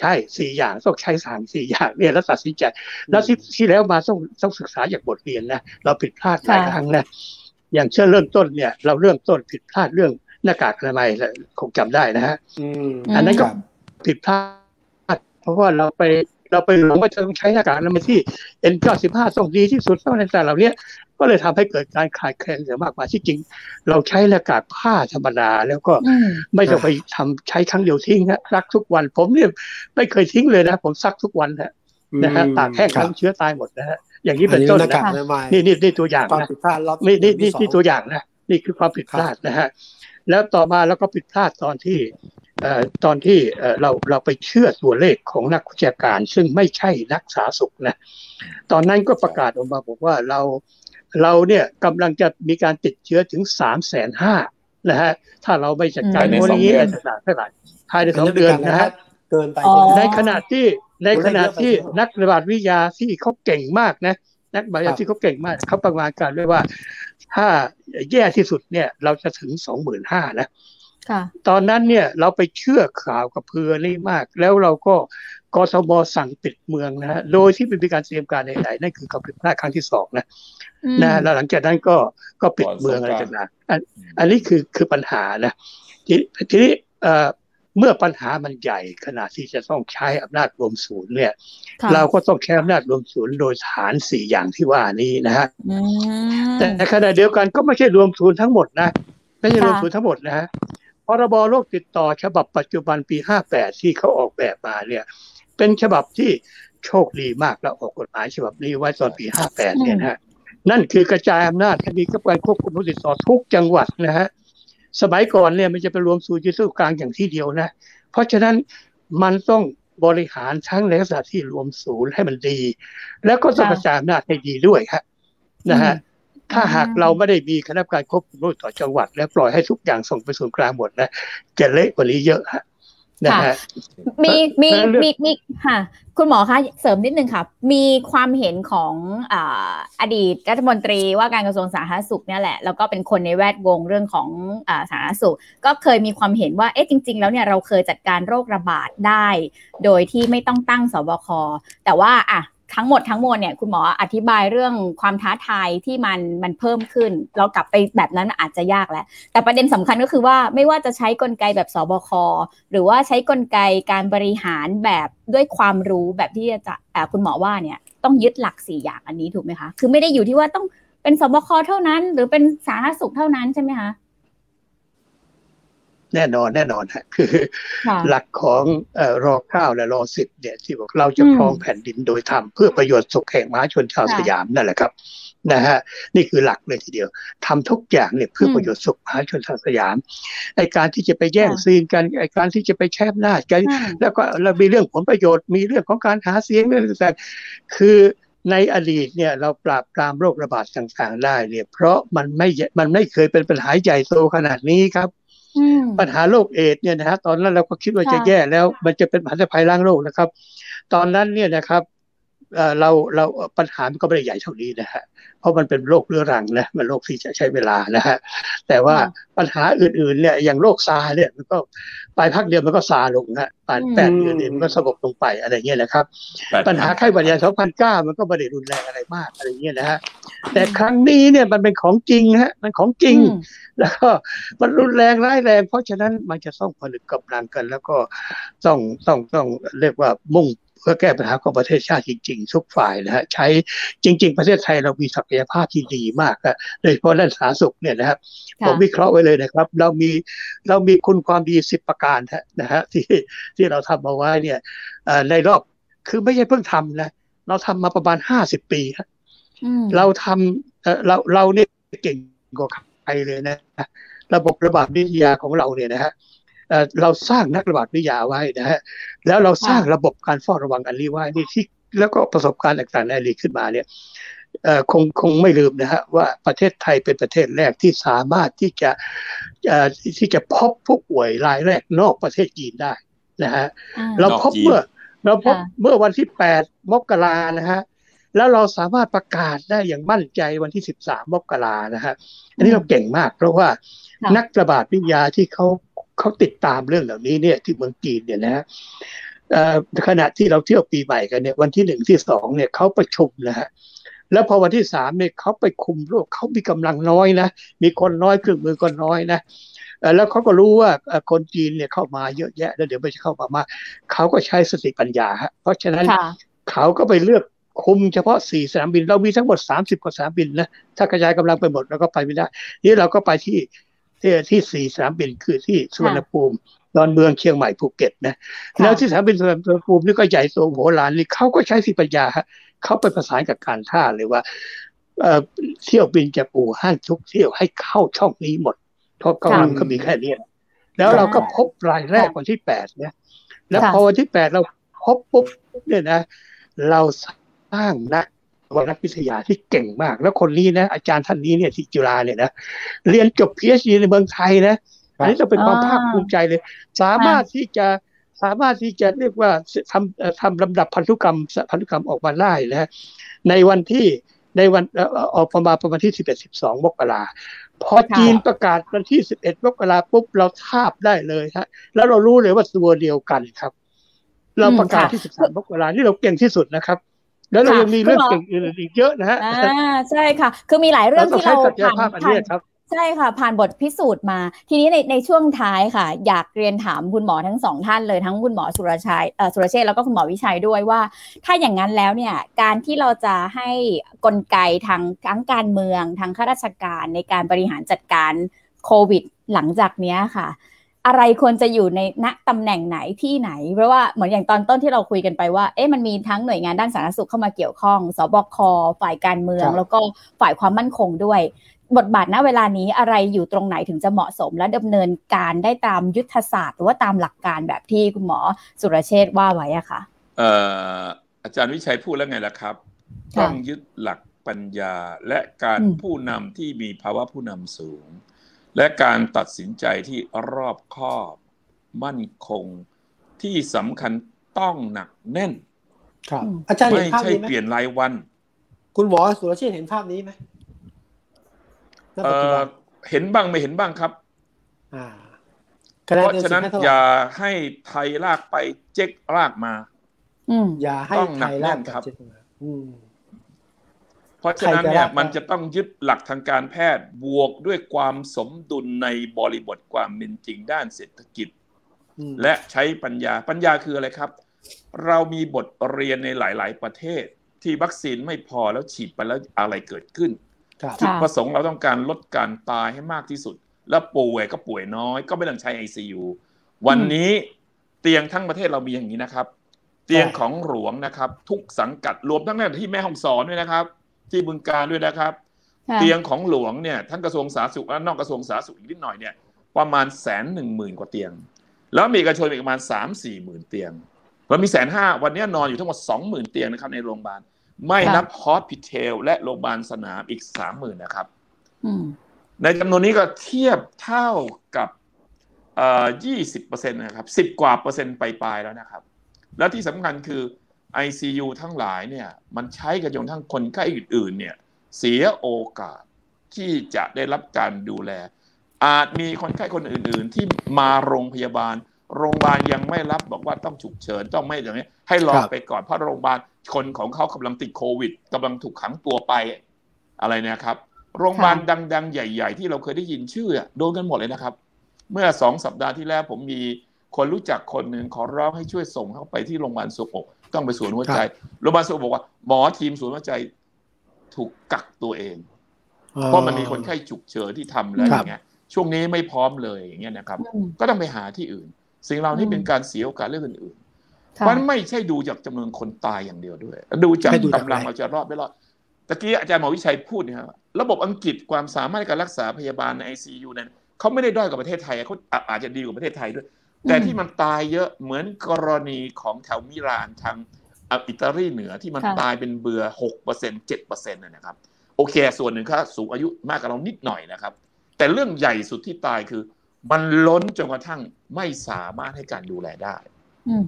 [SPEAKER 6] ใช่สี่อย่างต้องใช้สามสี่อย่างเนี่ยแล้วตัดสินใจ แล้วที่ที่แล้วมาต้องต้องศึกษาจากบทเรียนนะเราผิดพลาดหลาย
[SPEAKER 3] ค่ะ
[SPEAKER 6] ครั้งนะอย่างเช่นเริ่มต้นเนี่ย เราเริ่มต้นผิดพลาดเรื่องหน้ากากอนามัยแหละคงจำได้นะฮะ
[SPEAKER 1] อืม
[SPEAKER 6] อันนั้นก็
[SPEAKER 1] ครับ
[SPEAKER 6] ผิดพลาด เพราะว่าเราไป เราไปหลงว่าจะต้องใช้หน้ากากอนามัยที่ N95 ต้องดีที่สุดเท่านั้นแต่เหล่านี้ก็เลยทำให้เกิดการขาดแคลนอย่างมากมายที่จริง เราใช้หน้ากากผ้าธรรมดาแล้วก็
[SPEAKER 3] อืม
[SPEAKER 6] ไม่ต้องไปทำใช้ครั้งเดียวทิ้งนะซักทุกวัน ผมเนี่ยไม่เคยทิ้งเลยนะ ผมซักทุกวันนะนะฮะตากแห้ง
[SPEAKER 1] ครับ
[SPEAKER 6] ทั้งเชื้อตายหมดนะฮะอย่างนี้
[SPEAKER 1] อั
[SPEAKER 6] เป็นน
[SPEAKER 1] นี้
[SPEAKER 6] ต้น
[SPEAKER 1] หน้ากาก
[SPEAKER 6] นะ
[SPEAKER 1] อนามัย
[SPEAKER 6] นี่นี่นี่ตัวอย่าง
[SPEAKER 1] ความ
[SPEAKER 6] นะ
[SPEAKER 1] ผิดพลาดรอบ
[SPEAKER 6] นี่นี่นี่
[SPEAKER 1] สอง
[SPEAKER 6] ที่ตัวอย่างนะนี่คือความผิดพลาดนะฮะแล้วต่อมาเราก็ผิดพลาดตอนที่เอ่อ ตอนที่เอ่อเราเราไปเชื่อตัวเลขของนักวิชาการ ซึ่งไม่ใช่นักสาธารณสุขนะตอนนั้นก็ประกาศออกมาบอกว่าเราเราเนี่ยกำลังจะมีการติดเชื้อถึงสามแสนห้านะฮะถ้าเราไม่จัดการ
[SPEAKER 4] ภายใน
[SPEAKER 6] โน่น
[SPEAKER 4] สอง
[SPEAKER 6] นี่
[SPEAKER 4] เดือน
[SPEAKER 6] ต่างๆเท่าไหร่ภายในสองเดือนนะฮะ
[SPEAKER 1] เกินไป
[SPEAKER 3] อ๋อ
[SPEAKER 6] ในขณะที่ในขณะที่นักระบาดวิทยาที่เขาเก่งมากนะนักระบาดวิทยาที่เขาเก่งมากเขาประมาณการด้วยว่า ถ้าแย่ที่สุดเนี่ย เราจะถึงสองหมื่นห้านะ
[SPEAKER 3] ค่ะ
[SPEAKER 6] ตอนนั้นเนี่ยเราไปเชื่อข่าวกับเพื่อนี่มาก แล้วเราก็กทมสั่งปิดเมืองนะฮะโดยที่ไม่มีการเตรียมการใดๆนั่นคือความผิดพลาดครั้งที่สองนะ
[SPEAKER 3] อืม
[SPEAKER 6] นะแล้วหลังจากนั้นก็ก็ปิดเมืองอะไรต่างๆอันอันนี้คือคือปัญหานะทีทีนี้เอ่อเมื่อปัญหามันใหญ่ขนาดที่จะต้องใช้อำนาจรวมศูนย์เนี่ย
[SPEAKER 3] ค่ะ
[SPEAKER 6] เราก็ต้องใช้อำนาจรวมศูนย์โดยฐานสี่อย่างที่ว่านี้นะฮะ
[SPEAKER 3] อืม
[SPEAKER 6] แต่ในขณะเดียวกันก็ไม่ใช่รวมศูนย์ทั้งหมดนะไม่ใช่รวม
[SPEAKER 3] ค่ะ
[SPEAKER 6] ศูนย์ทั้งหมดนะฮะ พรบโรคติดต่อฉบับปัจจุบันปี 58 ที่เขาออกแบบมาเนี่ยเป็นฉบับที่โชคดีมากแล้วออกกฎหมายฉบับนี้ไว้ตอนปี 58 เนี่ยนะฮะนั่นคือกระจายอำนาจให้มีการควบคุมโรคติดต่อทุกจังหวัดนะฮะสมัยก่อนเนี่ยมันจะไปรวมศูนย์ที่ศูนย์กลางอย่างที่เดียวนะ เพราะฉะนั้นมันต้องบริหารทั้งในลักษณะที่รวมศูนย์ให้มันดี แล้วก็ต้อง
[SPEAKER 3] ค่ะ
[SPEAKER 6] กระจายอำนาจให้ดีด้วยฮะนะฮะ ถ้าหากเราไม่ได้มีคณะกรรมการควบคุมโรคต่อจังหวัด และปล่อยให้ทุกอย่างส่งไปศูนย์กลางหมดนะจะเละกว่านี้เยอะฮะนะฮะ
[SPEAKER 3] มีมี
[SPEAKER 6] เพราะฉะนั้นเรื่อง
[SPEAKER 3] มีมีค่ะ คุณหมอคะเสริมนิดนึงค่ะ มีความเห็นของอ่าอดีตรัฐมนตรีว่าการกระทรวงสาธารณสุขเนี่ยแหละ แล้วก็เป็นคนในแวดวงเรื่องของอ่าสาธารณสุข ก็เคยมีความเห็นว่าเอ๊ะจริง ๆ แล้วเนี่ยเราเคยจัดการโรคระบาดได้ โดยที่ไม่ต้องตั้งสบคแต่ว่าอะ ทั้งหมดทั้งมวลเนี่ยคุณหมออธิบายเรื่องความท้าทายที่มันมันเพิ่มขึ้น เรากลับไปแบบนั้นอาจจะยากแล้ว แต่ประเด็นสำคัญก็คือว่าไม่ว่าจะใช้กลไกแบบสบค หรือว่าใช้กลไกการบริหารแบบด้วยความรู้แบบที่จะคุณหมอว่าเนี่ยต้องยึดหลักสี่อย่างอันนี้ถูกไหมคะ คือไม่ได้อยู่ที่ว่าต้องเป็นสบคเท่านั้น หรือเป็นสาธารณสุขเท่านั้นใช่ไหมคะ
[SPEAKER 6] แน่นอนแน่นอนฮะคือ
[SPEAKER 3] ค่ะ
[SPEAKER 6] หลักของเอ่อรอเก้าและรอสิบเนี่ยที่บอกเราจะ
[SPEAKER 3] อืม
[SPEAKER 6] ครองแผ่นดินโดยธรรมเพื่อประโยชน์สุขแห่งมหาชนชาว
[SPEAKER 3] ค่ะ
[SPEAKER 6] สยามนั่นแหละครับนะฮะนี่คือหลักเลยทีเดียวทำทุกอย่างเนี่ยเพื่ออ
[SPEAKER 3] ม
[SPEAKER 6] ประโยชน์สุขมหาชนชาวสยามไอการที่จะไปแย่ง
[SPEAKER 3] ค่ะ
[SPEAKER 6] ซีนกันไอการที่จะไปแคบหน้าจกัน
[SPEAKER 3] อืม
[SPEAKER 6] แล้วก็เรามีเรื่องผลประโยชน์มีเรื่องของการหาเสียงเรื่องต่างๆคือในอดีตเนี่ยเราปราบปรามโรคระบาดต่างๆได้เนี่ยเพราะมันไม่ใหญ่มันไม่เคยเป็นปัญหาใหญ่โตขนาดนี้ครับ
[SPEAKER 3] อืม
[SPEAKER 6] ปัญหาโรคเอดส์เนี่ยนะฮะตอนนั้นเราก็คิดว่า
[SPEAKER 3] ค่ะ
[SPEAKER 6] จะแย่แล้ว มันจะเป็นมหันตภัยล้างโลกนะครับ ตอนนั้นเนี่ยนะครับ เอ่อเราเราปัญหามันก็ไม่ได้ใหญ่เท่านี้นะฮะเพราะมันเป็นโรคเรื้อรังนะมันโรคที่จะใช้เวลานะฮะแต่ว่าปัญหาอื่นๆเนี่ยอย่างโรคซาเนี่ยมันก็ไปพักเดียวมันก็ซาลงนะแปดแปดเดือนเนี่ยมันก็สงบลงไปอะไรเงี้ยนะครับ ปัญหาไข้หวัดใหญ่2009มันก็ไม่ได้รุนแรงอะไรมากอะไรเงี้ยนะฮะแต่ครั้งนี้เนี่ยมันเป็นของจริงฮะมันของจริง
[SPEAKER 3] อืม
[SPEAKER 6] แล้วก็มันรุนแรงร้ายแรง เพราะฉะนั้นมันจะต้องผนึกกำลังกัน แล้วก็ต้องต้องต้องเรียกว่ามุ่งเพื่อแก้ปัญหาของประเทศชาติจริง ๆ ทุกฝ่ายนะฮะใช้จริง ๆ ประเทศไทยเรามีศักยภาพที่ดีมากนะโดยเฉพาะด้านสาธารณสุขเนี่ยนะครับ
[SPEAKER 3] ค่ะ
[SPEAKER 6] ผมวิเคราะห์ไว้เลยนะครับ เรามีเรามีคุณความดีสิบประการฮะนะฮะที่ที่เราทำมาไว้เนี่ยเอ่อในรอบคือไม่ใช่เพิ่งทำนะเราทำมาประมาณห้าสิบปีฮะ
[SPEAKER 3] อืม
[SPEAKER 6] เราทำเอ่อเราเราเนี่ยเก่งกว่าใครเลยนะ ระบบระบาดวิทยาของเราเนี่ยนะฮะ เอ่อเราสร้างนักระบาดวิทยาไว้นะฮะแล้วเราสร้างระบบการเฝ้าระวังอันนี้ไว้นี่ที่แล้วก็ประสบการณ์ต่างๆในอดีตขึ้นมาเนี่ยเอ่อคงคงไม่ลืมนะฮะว่าประเทศไทยเป็นประเทศแรกที่สามารถที่จะเอ่อที่จะพบผู้ป่วยรายแรกนอกประเทศจีนได้นะฮะ
[SPEAKER 3] อ่า
[SPEAKER 6] เราพบเมื่อเราพบ
[SPEAKER 3] ค่ะ
[SPEAKER 6] เมื่อวันที่ 8 มกรานะฮะแล้วเราสามารถประกาศได้อย่างมั่นใจวันที่ 13 มกรานะฮะอันนี้เราเก่งมาก เพราะว่า
[SPEAKER 3] ค่ะ
[SPEAKER 6] นักระบาดวิทยาที่เขา เขาติดตามเรื่องเหล่านี้เนี่ยที่เมืองจีนเนี่ยนะฮะเอ่อขณะที่เราเที่ยวปีใหม่กันเนี่ยวันที่หนึ่งที่สองเนี่ยเขาประชุมนะฮะแล้วพอวันที่สามเนี่ยเขาไปคุมโรคเขามีกำลังน้อยนะมีคนน้อยเครื่องมือก็น้อยนะเอ่อแล้วเขาก็รู้ว่าเอ่อคนจีนเนี่ยเข้ามาเยอะแยะ แล้วเดี๋ยวไม่จะเข้ามามากเขาก็ใช้สติปัญญาฮะเพราะฉะนั้น
[SPEAKER 3] ค่ะ
[SPEAKER 6] เขาก็ไปเลือกคุมเฉพาะสี่สนามบิน เรามีทั้งหมด30กว่าสนามบินนะถ้ากระจายกำลังไปหมดเราก็ไปไม่ได้นี่เราก็ไปที่ ที่ที่สี่สนามบินคือที่สุวรรณภูมิดอนเมืองเชียงใหม่ภูเก็ตนะ
[SPEAKER 3] ค่ะ
[SPEAKER 6] แล้วที่สนามบินสุวรรณภูมินี่ก็ใหญ่โตโหฬารนี่เขาก็ใช้สติปัญญาฮะเขาไปประสานกับการท่าเลยว่าเอ่อเที่ยวบินจากอู่ฮั่นทุกเที่ยวให้เข้าช่องนี้หมดเพราะกำลังก็มีแค่นี้นะแล้วเราก็พบรายแรกวันที่แปดเนี่ยแล้ว
[SPEAKER 3] ค่ะ
[SPEAKER 6] พอวันที่แปดเราพบปุ๊บเนี่ยนะ เราสร้างนัก วนักวิทยาที่เก่งมาก แล้วคนนี้นะอาจารย์ท่านนี้เนี่ยที่จุฬาเนี่ยนะเรียนจบ PhD ในเมืองไทยนะอันนี้จะเป็นความ
[SPEAKER 3] อ่า
[SPEAKER 6] ภาคภูมิใจเลย สามารถที่จะสามารถที่จะเรียกว่าทำเอ่อทำลำดับพันธุกรรมพันธุกรรมออกมาได้นะฮะในวันที่ในวันเอ่อออกประมาณประมาณที่สิบเอ็ดสิบสองมกราพอ
[SPEAKER 3] ค่ะ
[SPEAKER 6] จีนประกาศวันที่สิบเอ็ดมกราปุ๊บเราทาบได้เลยฮะแล้วเรารู้เลยว่าตัวเดียวกันครับ เราประกาศที่สิบสามมกรานี่เราเก่งที่สุดนะครับ แล้วเรา
[SPEAKER 3] ค่ะ
[SPEAKER 6] ยังมีเรื่อง
[SPEAKER 3] คุณหมอ
[SPEAKER 6] เก่งอื่นอีกเยอะนะฮะ
[SPEAKER 3] อ่าใช่ค่ะ คือมีหลายเรื่อง
[SPEAKER 6] ต้อง
[SPEAKER 3] ที่
[SPEAKER 6] ใช้
[SPEAKER 3] เรา
[SPEAKER 6] ศักย
[SPEAKER 3] ผ่าน
[SPEAKER 6] ภาพอัน
[SPEAKER 3] ผ่า
[SPEAKER 6] นี้
[SPEAKER 3] น
[SPEAKER 6] ครับ
[SPEAKER 3] ใช่ค่ะ ผ่านบทพิสูจน์มา ทีนี้ในในช่วงท้ายค่ะ อยากเรียนถามคุณหมอทั้งสองท่านเลยทั้งคุณหมอสุรชัยเอ่อสุรเชษฐ์แล้วก็คุณหมอวิชัยด้วยว่า ถ้าอย่างนั้นแล้วเนี่ยการที่เราจะให้กลไกทางทั้งการเมืองทางข้าราชการในการบริหารจัดการโควิดหลังจากเนี้ยค่ะ อะไรควรจะอยู่ในณตำแหน่งไหนที่ไหน เพราะว่าเหมือนอย่างตอนต้นที่เราคุยกันไปว่าเอ๊ะมันมีทั้งหน่วยงานด้านสาธารณสุขเข้ามาเกี่ยวข้อง สบคฝ่ายการเมือง
[SPEAKER 1] ครับ
[SPEAKER 3] แล้วก็ฝ่ายความมั่นคงด้วย บทบาทณเวลานี้อะไรอยู่ตรงไหนถึงจะเหมาะสม และดำเนินการได้ตามยุทธศาสตร์ หรือว่าตามหลักการแบบที่คุณหมอสุรเชษฐ์ว่าไว้อะค่ะ
[SPEAKER 4] เอ่ออาจารย์วิชัยพูดแล้วไงล่ะครับ
[SPEAKER 3] ค่ะ
[SPEAKER 4] ต้องยึดหลักปัญญาและการ
[SPEAKER 3] อืม
[SPEAKER 4] ผู้นำที่มีภาวะผู้นำสูง และการตัดสินใจที่รอบคอบ มั่นคง ที่สำคัญต้องหนักแน่น
[SPEAKER 1] ครับ
[SPEAKER 3] อืม
[SPEAKER 1] อาจารย์เห็
[SPEAKER 4] ไม่
[SPEAKER 1] นภาพ
[SPEAKER 4] ใช่
[SPEAKER 1] นี้ไหม
[SPEAKER 4] เปลี่ยนรายวัน
[SPEAKER 1] คุณหมอสุรเชษฐ์เห็นภาพนี้ไหมณ
[SPEAKER 4] เอ่
[SPEAKER 1] ปัจจุ
[SPEAKER 4] อ
[SPEAKER 1] บัน
[SPEAKER 4] เห็นบ้างไม่เห็นบ้างครับ
[SPEAKER 1] อ่าคะ
[SPEAKER 4] เพ
[SPEAKER 1] แนน
[SPEAKER 4] ราะ
[SPEAKER 1] เต็ม
[SPEAKER 4] ฉะ
[SPEAKER 1] สิบ
[SPEAKER 4] นั้น
[SPEAKER 1] ให้เท่าไห
[SPEAKER 4] อ
[SPEAKER 1] ร่
[SPEAKER 4] ย่าให้ไทยลากไปเจ๊กลากมา
[SPEAKER 3] อืม
[SPEAKER 1] อย่าให้
[SPEAKER 4] ต้องห
[SPEAKER 1] ไท
[SPEAKER 4] นัก
[SPEAKER 1] ย
[SPEAKER 4] แน่
[SPEAKER 1] ลาก
[SPEAKER 4] น
[SPEAKER 1] กับ
[SPEAKER 4] ครับ
[SPEAKER 1] เจ็ดมาอืม
[SPEAKER 4] เพราะฉะนั้นเนี่ย
[SPEAKER 1] ใครจะลากได้
[SPEAKER 4] มันจะต้องยึดหลักทางการแพทย์บวกด้วยความสมดุลในบริบทความเป็นจริงด้านเศรษฐกิจ
[SPEAKER 1] อืม
[SPEAKER 4] และใช้ปัญญาปัญญาคืออะไรครับ เรามีบทเรียนในหลาย ๆ ประเทศ ที่วัคซีนไม่พอแล้วฉีดไปแล้วอะไรเกิดขึ้น
[SPEAKER 1] ครับ
[SPEAKER 4] จุด
[SPEAKER 3] ค่ะ
[SPEAKER 4] ประสงค์เราต้องการลดการตายให้มากที่สุด แล้วป่วยก็ป่วยน้อย ก็ไม่ต้องใช้ ICU วันนี้เตียงทั้งประเทศเรามีอย่างนี้นะครับ เตียงของหลวงนะครับ ทุกสังกัดรวมทั้งนั้นที่แม่ฮ่องสอนด้วยนะครับ ที่บึงการด้วยนะครับ
[SPEAKER 3] ค่ะ
[SPEAKER 4] เตียงของหลวงเนี่ยทั้งกระทรวงสาธารณสุขและนอกกระทรวงสาธารณสุขอีกนิดหน่อยเนี่ยประมาณแสนหนึ่งหมื่นกว่าเตียง แล้วมีเอกชนอีกประมาณสามสี่หมื่นเตียงเรามีแสนห้าวันนี้นอนอยู่ทั้งหมดสองหมื่นเตียงนะครับในโรงพยาบาลไม่นับฮอสพิทลและโรงพยาบาลสนามอีกสามหมื่นนะครับ
[SPEAKER 3] อืม
[SPEAKER 4] ในจำนวนนี้ก็เทียบเท่ากับเอ่อยี่สิบเปอร์เซ็นต์นะครับสิบกว่าเปอร์เซ็นต์ไปลายๆแล้วนะครับ แล้วที่สำคัญคือ ICU ทั้งหลายเนี่ยมันใช้กันจนทั้งคนไข้อื่นๆเนี่ยเสียโอกาสที่จะได้รับการดูแล อาจมีคนไข้คนอื่นๆ ที่มาโรงพยาบาล โรงพยาบาลยังไม่รับบอกว่าต้องฉุกเฉินต้องไม่อย่างนี้ให้รอ
[SPEAKER 1] ครับ
[SPEAKER 4] ไปก่อนเพราะโรงพยาบาลคนของเขากำลังติดโควิดกำลังถูกขังตัวไปอะไรเนะครับ โรงพยาบาลดัง ๆ ใหญ่ ๆ ที่เราเคยได้ยินชื่ออะโดนกันหมดเลยนะครับ เมื่อสองสัปดาห์ที่แล้วผมมีคนรู้จักคนหนึ่งขอร้องให้ช่วยส่งเข้าไปที่โรงพยาบาลสุโข ต้องไปศูนย์หัวใจโรงพยาบาลสุโขบอกว่าหมอทีมศูนย์หัวใจถูกกักตัวเอง เพราะมันมีคนไข้ฉุกเฉินที่ทำแล้ว
[SPEAKER 1] ค
[SPEAKER 4] อ
[SPEAKER 1] รับ
[SPEAKER 4] ย่างเงี้ยช่วงนี้ไม่พร้อมเลยอย่างเงี้ยนะครับ
[SPEAKER 3] อืม
[SPEAKER 4] ก็ต้องไปหาที่อื่น สิ่งเหล่านี้
[SPEAKER 3] อืม
[SPEAKER 4] เป็นการเสียโอกาสเรื่องอื่นๆ
[SPEAKER 3] ค่ะ
[SPEAKER 4] มันไม่ใช่ดูจากจำนวนคนตายอย่างเดียวด้วย ดูจาก
[SPEAKER 1] ให้ดูจาก
[SPEAKER 4] กำลัง
[SPEAKER 1] อะไร
[SPEAKER 4] เราจะรอดไม่รอดตะกี้อาจารย์หมอวิชัยพูดเนี่ยครับระบบอังกฤษความสามารถในการรักษาพยาบาลใน ICU นั้นเขาไม่ได้ด้อยกว่าประเทศไทยเขาอะอาจจะดีกว่าประเทศไทยด้วย แต่ที่มันตายเยอะเหมือนกรณีของแถวมิลานทางอะอิตาลีเหนือที่มัน
[SPEAKER 3] ค่ะ
[SPEAKER 4] ตายเป็นเบือหกเปอร์เซ็นเจ็ดเปอร์เซ็นต์นะครับโอเค ส่วนหนึ่งเขาสูงอายุมากกว่าเรานิดหน่อยนะครับ แต่เรื่องใหญ่สุดที่ตายคือ มันล้นจนกระทั่งไม่สามารถให้การดูแลได้
[SPEAKER 3] อืม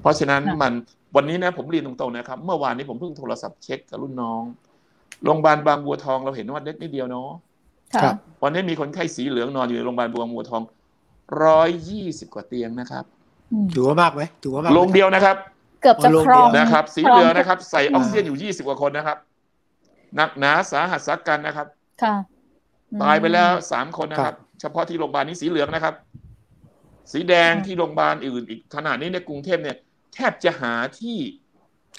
[SPEAKER 4] เพราะฉะนั้น
[SPEAKER 3] ค่ะ
[SPEAKER 4] มันวันนี้นะผมเรียนตรงๆนะครับ เมื่อวานนี้ผมเพิ่งโทรศัพท์เช็คกับรุ่นน้องโรงพยาบาลบางบัวทองเราเห็นว่าเล็กนิดเดียวเนาะ
[SPEAKER 3] ค่ะ
[SPEAKER 1] ครับ
[SPEAKER 4] วันนี้มีคนไข้สีเหลืองนอนอยู่ในโรงพยาบาลบางบัวทอง ร้อยยี่สิบกว่าเตียงนะครับ
[SPEAKER 3] อืม
[SPEAKER 1] ถือว่ามากไหมถือว่ามากไหม
[SPEAKER 4] โรงเดียวนะครับ
[SPEAKER 3] เกือบจะ
[SPEAKER 1] เอาลง
[SPEAKER 3] ครอง
[SPEAKER 4] นะครับ สี
[SPEAKER 3] คร
[SPEAKER 4] เห
[SPEAKER 3] ง
[SPEAKER 4] ลืองนะครับ ใส่อ
[SPEAKER 3] อ่า
[SPEAKER 4] อกซิเจนอยู่ยี่สิบกว่าคนนะครับหนักหนาสาหัสสากันนะครับ
[SPEAKER 3] ค่ะอืม
[SPEAKER 4] ตายไปแล้วสามคนนะครับ เฉพาะที่โรงพยาบาลนี้สีเหลืองนะครับ สีแดง
[SPEAKER 3] ค่ะ
[SPEAKER 4] ที่โรงพยาบาลอื่นอีกขนาดนี้ในกรุงเทพเนี่ย แทบจะหาที่